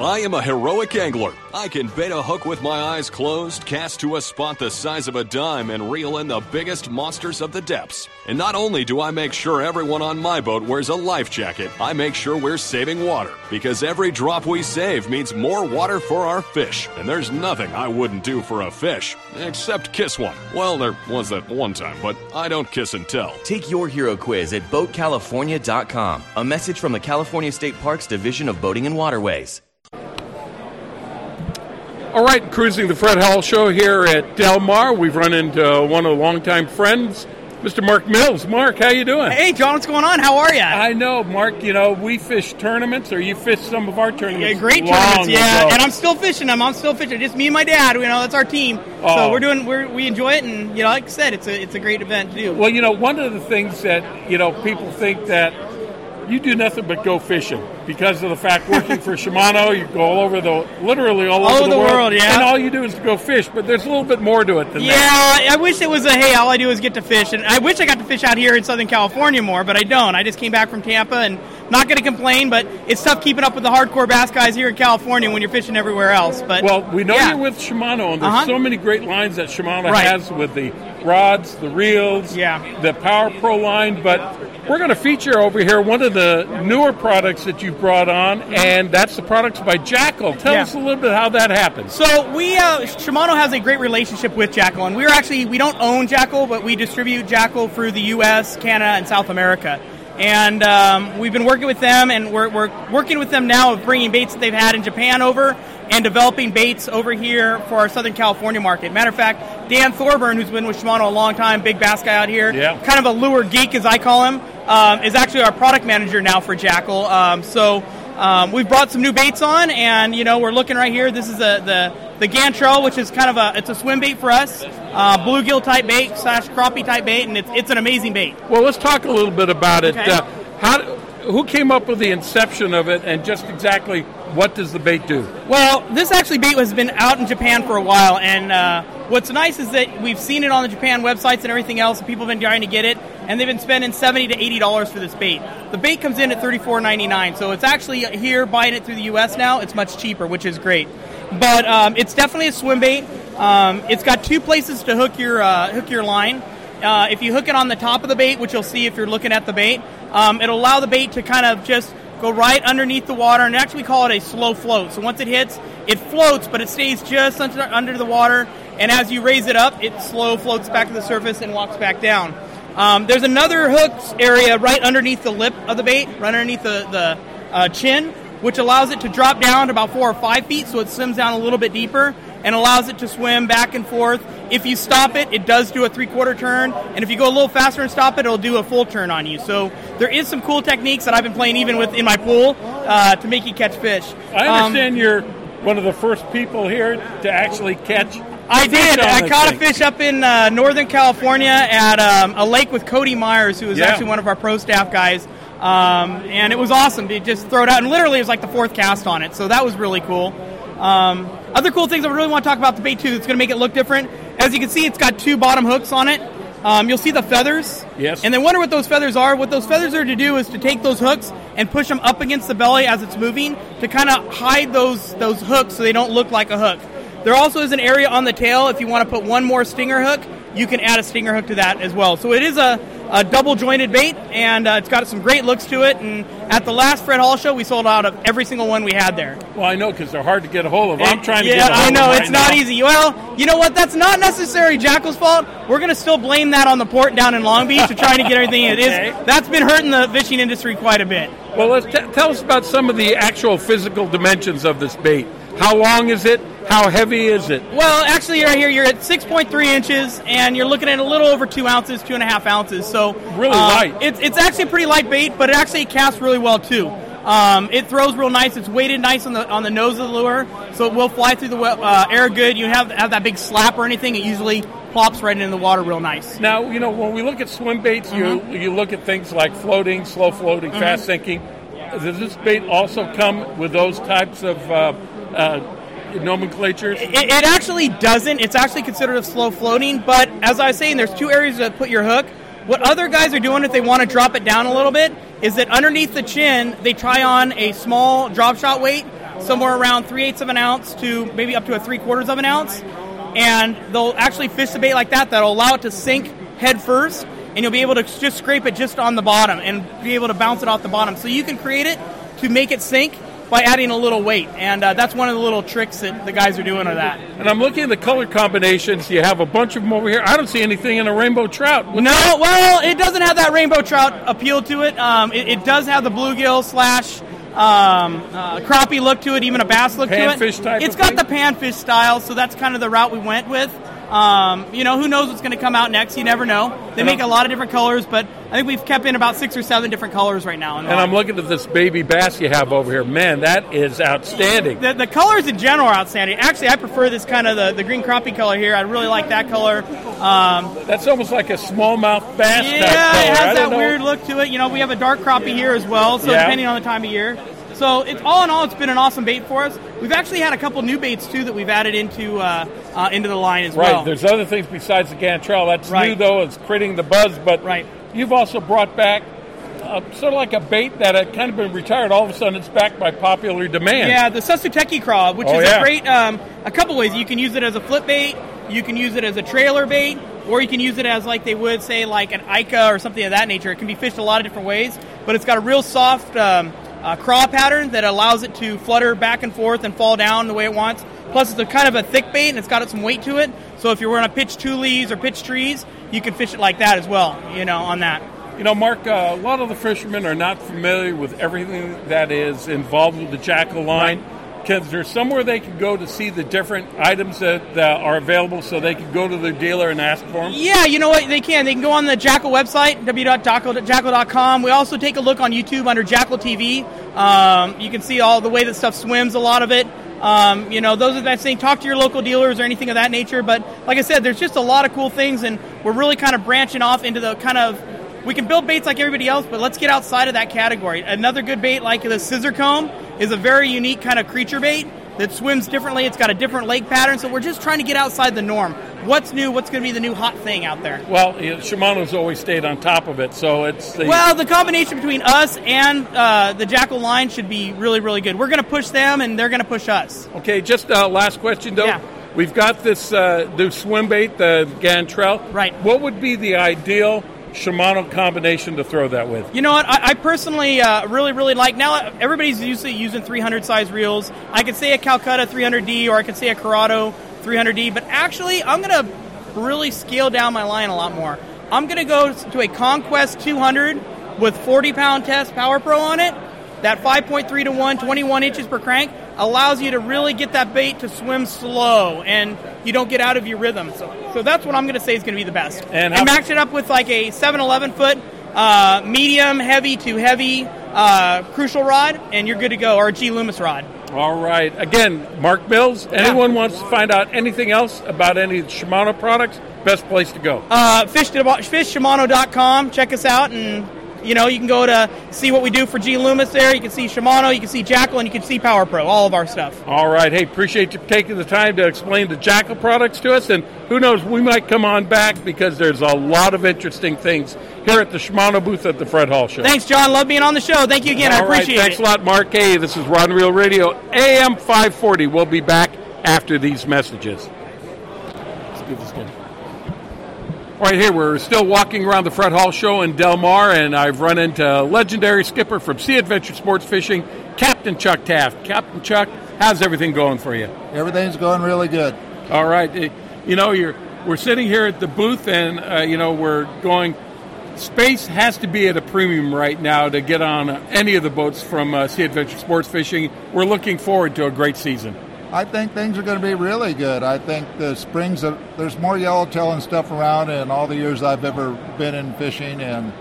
I am a heroic angler. I can bait a hook with my eyes closed, cast to a spot the size of a dime, and reel in the biggest monsters of the depths. And not only do I make sure everyone on my boat wears a life jacket, I make sure we're saving water. Because every drop we save means more water for our fish. And there's nothing I wouldn't do for a fish, except kiss one. Well, there was that one time, but I don't kiss and tell. Take your hero quiz at BoatCalifornia.com. A message from the California State Parks Division of Boating and Waterways. All right, cruising the Fred Hall Show here at Del Mar. We've run into one of the longtime friends, Mr. Mark Mills. Mark, how you doing? Hey, John, what's going on? How are you? I know, Mark. You know, we fish tournaments, or you fish some of our tournaments. Yeah, great tournaments, yeah. ago. And I'm still fishing them. I'm still fishing. Just me and my dad. You know, that's our team. Oh. So we're doing. We're, we enjoy it, and you know, like I said, it's a it's a great event to do. Well, you know, one of the things that you know people think that you do nothing but go fishing because of the fact working for Shimano, you go all over the literally all, All over over the world, yeah. and all you do is go fish. But there's a little bit more to it than Yeah, that. Yeah, I wish it was a hey, all I do is get to fish, and I wish I got to fish out here in Southern California more, but I don't. I just came back from Tampa, and not going to complain, but it's tough keeping up with the hardcore bass guys here in California when you're fishing everywhere else. But Well, we know yeah. you're with Shimano, and there's Uh-huh. so many great lines that Shimano Right. has with the rods, the reels, Yeah. the Power Pro line. But we're going to feature over here one of the newer products that you've brought on, and that's the products by Jackall. Tell Yeah. us a little bit how that happened. So we uh, Shimano has a great relationship with Jackall, and we're actually we don't own Jackall, but we distribute Jackall through the U.S., Canada, and South America. and um, we've been working with them, and we're, we're working with them now of bringing baits that they've had in Japan over and developing baits over here for our Southern California market. Matter of fact, Dan Thorburn, who's been with Shimano a long time, big bass guy out here, Yeah. kind of a lure geek as I call him, um, is actually our product manager now for Jackall. Um, so um, we've brought some new baits on, and you know we're looking right here. This is the the the Gantrel, which is kind of a it's a swim bait for us, uh, bluegill type bait slash crappie type bait, and it's it's an amazing bait. Well, let's talk a little bit about it. Okay. Uh, how, who came up with the inception of it, and just exactly what does the bait do? Well, this actually bait has been out in Japan for a while, and uh, what's nice is that we've seen it on the Japan websites and everything else, and people have been trying to get it, and they've been spending seventy to eighty dollars for this bait. The bait comes in at thirty four ninety nine, so it's actually here buying it through the U.S. now. It's much cheaper, which is great. But um, it's definitely a swim bait. Um, it's got two places to hook your uh, hook your line. Uh, if you hook it on the top of the bait, which you'll see if you're looking at the bait, um, it'll allow the bait to kind of just go right underneath the water, and actually we call it a slow float. So once it hits, it floats, but it stays just under, under the water, and as you raise it up, it slow floats back to the surface and walks back down. Um, there's another hook area right underneath the lip of the bait, right underneath the, the uh, chin, which allows it to drop down to about four or five feet, so it swims down a little bit deeper and allows it to swim back and forth. If you stop it, it does do a three quarter turn, and if you go a little faster and stop it, it'll do a full turn on you. So there is some cool techniques that I've been playing even with in my pool uh, to make you catch fish. I Um, understand you're one of the first people here to actually catch. I did. I caught thing. a fish up in uh, Northern California at um, a lake with Cody Myers, who was Yeah. actually one of our pro staff guys. Um, and it was awesome to just throw it out. And literally, it was like the fourth cast on it. So that was really cool. Um, other cool things I really want to talk about the bait too. That's going to make it look different. As you can see, it's got two bottom hooks on it. Um, you'll see the feathers. Yes. And then wonder what those feathers are. What those feathers are to do is to take those hooks and push them up against the belly as it's moving to kind of hide those those hooks so they don't look like a hook. There also is an area on the tail if you want to put one more stinger hook, you can add a stinger hook to that as well. So it is a, a double jointed bait and uh, it's got some great looks to it. And at the last Fred Hall show, we sold out of every single one we had there. Well, I know because they're hard to get a hold of. I'm trying to get a hold I know of it's not now. easy. Well, you know what? That's not necessarily Jackall's fault. We're going to still blame that on the port down in Long Beach to trying to get everything. It [laughs] Okay. is that's been hurting the fishing industry quite a bit. Well, let's t- tell us about some of the actual physical dimensions of this bait. How long is it? How heavy is it? Well, actually, right here you're at 6.3 inches, and you're looking at a little over two ounces, two and a half ounces. So Really uh, light. It's it's actually a pretty light bait, but it actually casts really well too. Um, it throws real nice. It's weighted nice on the on the nose of the lure, so it will fly through the uh, air good. You have have that big slap or anything. It usually plops right into the water real nice. Now, you know, when we look at swim baits, Mm-hmm. you you look at things like floating, slow floating, fast sinking. Does this bait also come with those types of uh, uh, nomenclatures? It, it actually doesn't. It's actually considered a slow floating. But as I was saying, there's two areas to put your hook. What other guys are doing if they want to drop it down a little bit is that underneath the chin, they try on a small drop shot weight, somewhere around three eighths of an ounce to maybe up to a three quarters of an ounce, and they'll actually fish the bait like that. That'll allow it to sink head first, and you'll be able to just scrape it just on the bottom and be able to bounce it off the bottom. So you can create it to make it sink by adding a little weight, and uh, that's one of the little tricks that the guys are doing with that. And I'm looking at the color combinations. You have a bunch of them over here. I don't see anything in a rainbow trout. What's No, that? well, it doesn't have that rainbow trout appeal to it. Um, it, it does have the bluegill slash um, uh, crappie look to it, even a bass look to it. Type It's got thing? the panfish style, so that's kind of the route we went with. Um, you know, who knows what's going to come out next? You never know. They make a lot of different colors, but I think we've kept in about six or seven different colors right now. And I'm looking at this baby bass you have over here. Man, that is outstanding. The, the colors in general are outstanding. Actually, I prefer this kind of the, the green crappie color here. I really like that color. Um, That's almost like a smallmouth bass yeah, it has that know. weird look to it. You know, we have a dark crappie here as well, so Yeah. depending on the time of year. So it's all in all, it's been an awesome bait for us. We've actually had a couple new baits too that we've added into uh, uh, into the line as Right. well. Right. There's other things besides the Gantrell. That's new though. It's creating the buzz. But right. you've also brought back uh, sort of like a bait that had kind of been retired. All of a sudden, it's back by popular demand. Yeah, the Sasuteki craw, which Oh, is yeah. a great um, a couple ways. You can use it as a flip bait, you can use it as a trailer bait, or you can use it as like they would say like an Ika or something of that nature. It can be fished a lot of different ways, but it's got a real soft um, uh, craw pattern that allows it to flutter back and forth and fall down the way it wants. Plus, it's a kind of a thick bait and it's got some weight to it. So if you're going to pitch tules or pitch trees, you can fish it like that as well. You know, on that. You know, Mark, uh, a lot of the fishermen are not familiar with everything that is involved with the jackall line. Is there somewhere they can go to see the different items that uh, are available so they can go to their dealer and ask for them? Yeah, you know what? They can. They can go on the Jackall website, www.jackall.com. We also take a look on YouTube under Jackall TV. Um, you can see all the way that stuff swims, a lot of it. Um, you know, those are that saying talk to your local dealers or anything of that nature. But like I said, there's just a lot of cool things, and we're really kind of branching off into the kind of we can build baits like everybody else, but let's get outside of that category. Another good bait like the scissor comb is a very unique kind of creature bait that swims differently. It's got a different leg pattern, so we're just trying to get outside the norm. What's new? What's going to be the new hot thing out there? Well, Shimano's always stayed on top of it, so it's the well, the combination between us and uh, the Jackall line should be really, really good. We're going to push them, and they're going to push us. Okay, just uh, last question though. Yeah. We've got this uh, new swim bait, the Gantrell. Right. What would be the ideal Shimano combination to throw that with? You know what? I, I personally uh, really, really like. Now everybody's usually using 300 size reels. I could say a Calcutta 300D, or I could say a Curado 300D. But actually, I'm going to really scale down my line a lot more. I'm going to go to a Conquest 200 with 40 pound test Power Pro on it. That 5.3 to 1, 21 inches per crank allows you to really get that bait to swim slow and you don't get out of your rhythm. So, so that's what I'm going to say is going to be the best. And And, match it up with like a 7 11 foot uh, medium, heavy to heavy uh, crucial rod, and you're good to go, or a G Loomis rod. All right. Again, Mark Mills. Anyone wants to find out anything else about any of the Shimano products? Best place to go. Uh, fish, fishshimano.com. Check us out, and you know you can go to see what we do for G Loomis there. You can see Shimano, you can see Jackall, and you can see Power Pro. All of our stuff. All right. Hey, appreciate you taking the time to explain the Jackall products to us. And who knows, we might come on back because there's a lot of interesting things here at the Shimano booth at the Fred Hall Show. Thanks, John. Love being on the show. Thank you again. I All right, appreciate Thanks it. Thanks a lot, Mark. Hey, this is Rod and Reel Radio, AM 540. We'll be back after these messages. Let's do this again. Right, here we're still walking around the Fred Hall Show in Del Mar, and I've run into legendary skipper from Sea Adventure Sports Fishing, Captain Chuck Taft. Captain Chuck, how's everything going for you? Everything's going really good. All right, eh, you know you're we're sitting here at the booth, and uh, you know we're going. Space has to be at a premium right now to get on any of the boats from uh, Sea Adventure Sports Fishing. We're looking forward to a great season. I think things are going to be really good. I think the springs, of, there's more yellowtail and stuff around in all the years I've ever been in fishing, and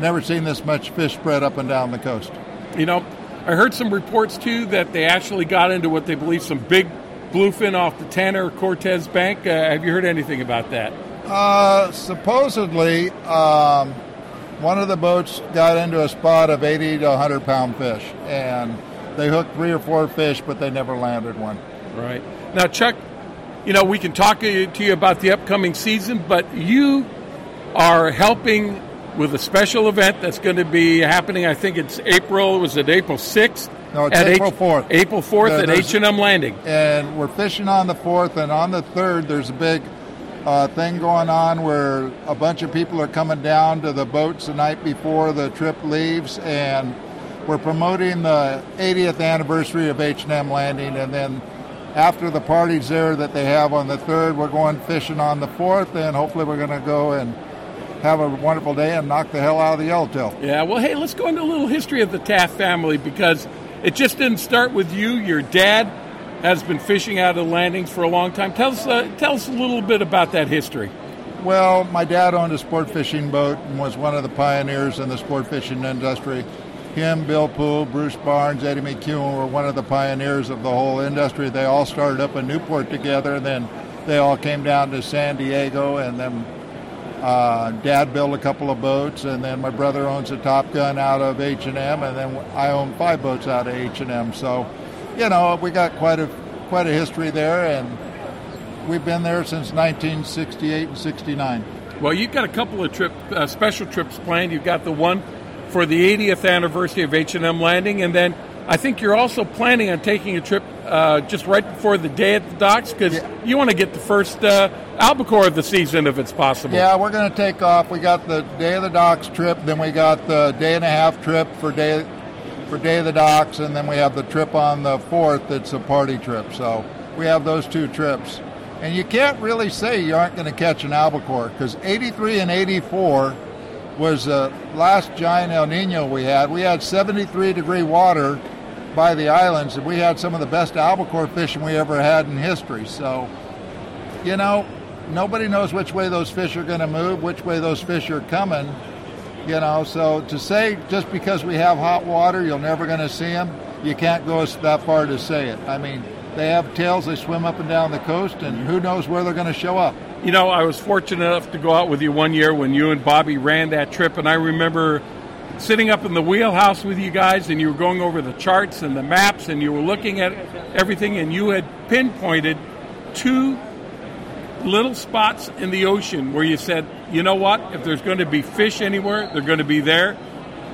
never seen this much fish spread up and down the coast. You know, I heard some reports too that they actually got into what they believe some big bluefin off the Tanner Cortes Bank. Uh, have you heard anything about that? Uh, supposedly, um, one of the boats got into a spot of 80 to 100 pound fish, and they hooked three or four fish, but they never landed one. Right. Now, Chuck, you know, we can talk to you, about the upcoming season, but you are helping with a special event that's going to be happening. I think it's April. Was it April sixth? No, it's April H- 4th. April fourth at H and M Landing. and we're fishing on the fourth and on the third there's a big uh, thing going on where a bunch of people are coming down to the boats the night before the trip leaves and we're promoting the 80th anniversary of h&m landing and then after the parties there that they have on the third we're going fishing on the fourth and hopefully we're going to go and have a wonderful day and knock the hell out of the yellowtail Yeah. Well, hey, let's go into a little history of the Taft family because it just didn't start with you. Your dad has been fishing out of the landings for a long time. Tell us, uh, tell us a little bit about that history. Well, my dad owned a sport fishing boat and was one of the pioneers in the sport fishing industry. Him, Bill Poole, Bruce Barnes, Eddie McEwen were one of the pioneers of the whole industry. They all started up in Newport together, and then they all came down to San Diego, and then uh, Dad built a couple of boats, and then my brother owns a Top Gun out of H and M, and then I own five boats out of H and M. So, you know, we got quite a quite a history there, and we've been there since 1968 and 69. Well, you've got a couple of trip uh, special trips planned. You've got the one for the 80th anniversary of H&M Landing, and then I think you're also planning on taking a trip uh, just right before the day at the docks because you want to get the first uh, albacore of the season if it's possible. Yeah, we're going to take off. We got the day of the docks trip, then we got the day and a half trip for day for day of the docks, and then we have the trip on the fourth. That's a party trip. So we have those two trips, and you can't really say you aren't going to catch an albacore because 83 and 84 was the last giant El Nino we had. We had 73 degree water by the islands, and we had some of the best albacore fishing we ever had in history. So, you know, nobody knows which way those fish are going to move, which way those fish are coming. You know, so to say just because we have hot water, you're never going to see them, you can't go that far to say it. I mean, they have tails, they swim up and down the coast, and who knows where they're going to show up. You know, I was fortunate enough to go out with you one year when you and Bobby ran that trip, and I remember sitting up in the wheelhouse with you guys, and you were going over the charts and the maps, and you were looking at everything, and you had pinpointed two little spots in the ocean where you said, you know what, if there's going to be fish anywhere, they're going to be there.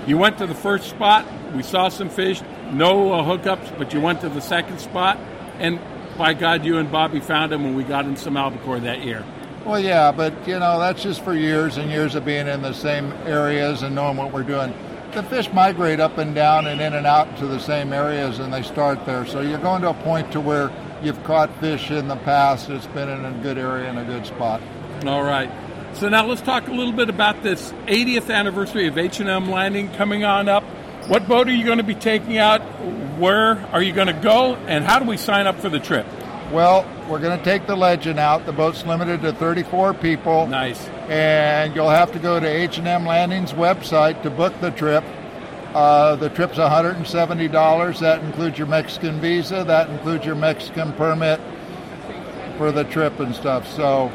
You went to the first spot, we saw some fish, no uh, hookups, but you went to the second spot, and by God, you and Bobby found them when we got in some albacore that year. Well, yeah, but you know that's just for years and years of being in the same areas and knowing what we're doing. The fish migrate up and down and in and out to the same areas, and they start there. So you're going to a point to where you've caught fish in the past. It's been in a good area and a good spot. All right. So now let's talk a little bit about this 80th anniversary of H&M Landing coming on up. What boat are you going to be taking out? Where are you going to go? And how do we sign up for the trip? Well, we're going to take the Legend out. The boat's limited to 34 people. Nice. And you'll have to go to H&M Landing's website to book the trip. Uh, the trip's $170. That includes your Mexican visa. That includes your Mexican permit for the trip and stuff. So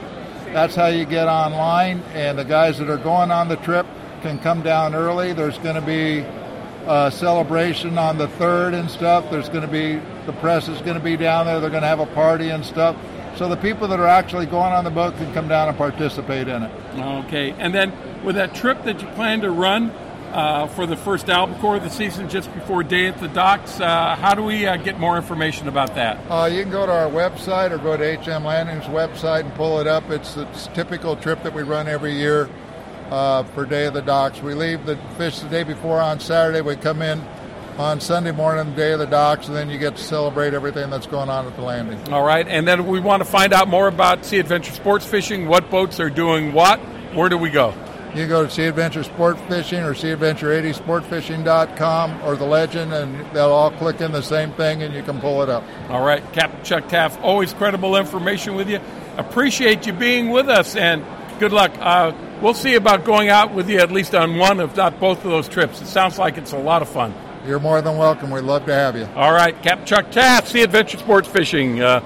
that's how you get online. And the guys that are going on the trip can come down early. There's going to be a celebration on the third and stuff. There's going to be the press is going to be down there. They're going to have a party and stuff. So the people that are actually going on the boat can come down and participate in it. Okay. And then with that trip that you plan to run uh, for the first albacore of the season just before day at the docks, uh, how do we uh, get more information about that? Uh, you can go to our website or go to HM Landing's website and pull it up. It's the typical trip that we run every year uh, for Day of the Docks. We leave the fish the day before on Saturday. We come in on Sunday morning, the day of the docks, and then you get to celebrate everything that's going on at the landing. All right, and then we want to find out more about Sea Adventure Sports Fishing. What boats are doing what? Where do we go? You can go to Sea Adventure Sport Fishing or Sea Adventure 80sportfishing.com or the Legend, and they'll all click in the same thing, and you can pull it up. All right, Captain Chuck Taft, always credible information with you. Appreciate you being with us, and good luck. Uh, we'll see about going out with you at least on one, if not both of those trips. It sounds like it's a lot of fun. You're more than welcome. We'd love to have you. All right, Captain Chuck Taft, Sea Adventure Sports Fishing. Uh,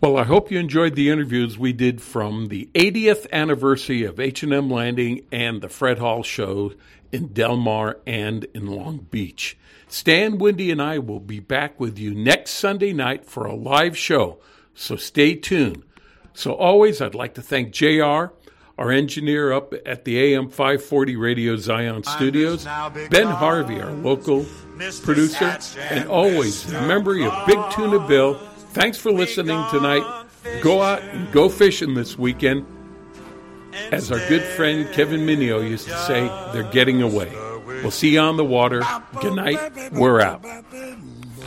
well, I hope you enjoyed the interviews we did from the 80th anniversary of H&M Landing and the Fred Hall Show in Del Mar and in Long Beach. Stan, Wendy, and I will be back with you next Sunday night for a live show, so stay tuned. So always, I'd like to thank JR our engineer up at the AM 540 Radio Zion Studios, Ben Harvey, our local producer, and always in memory of big tuna bill. Thanks for listening tonight. Go out and go fishing this weekend. As our good friend Kevin Minio used to say, they're getting away. We'll see you on the water. Good night. We're out.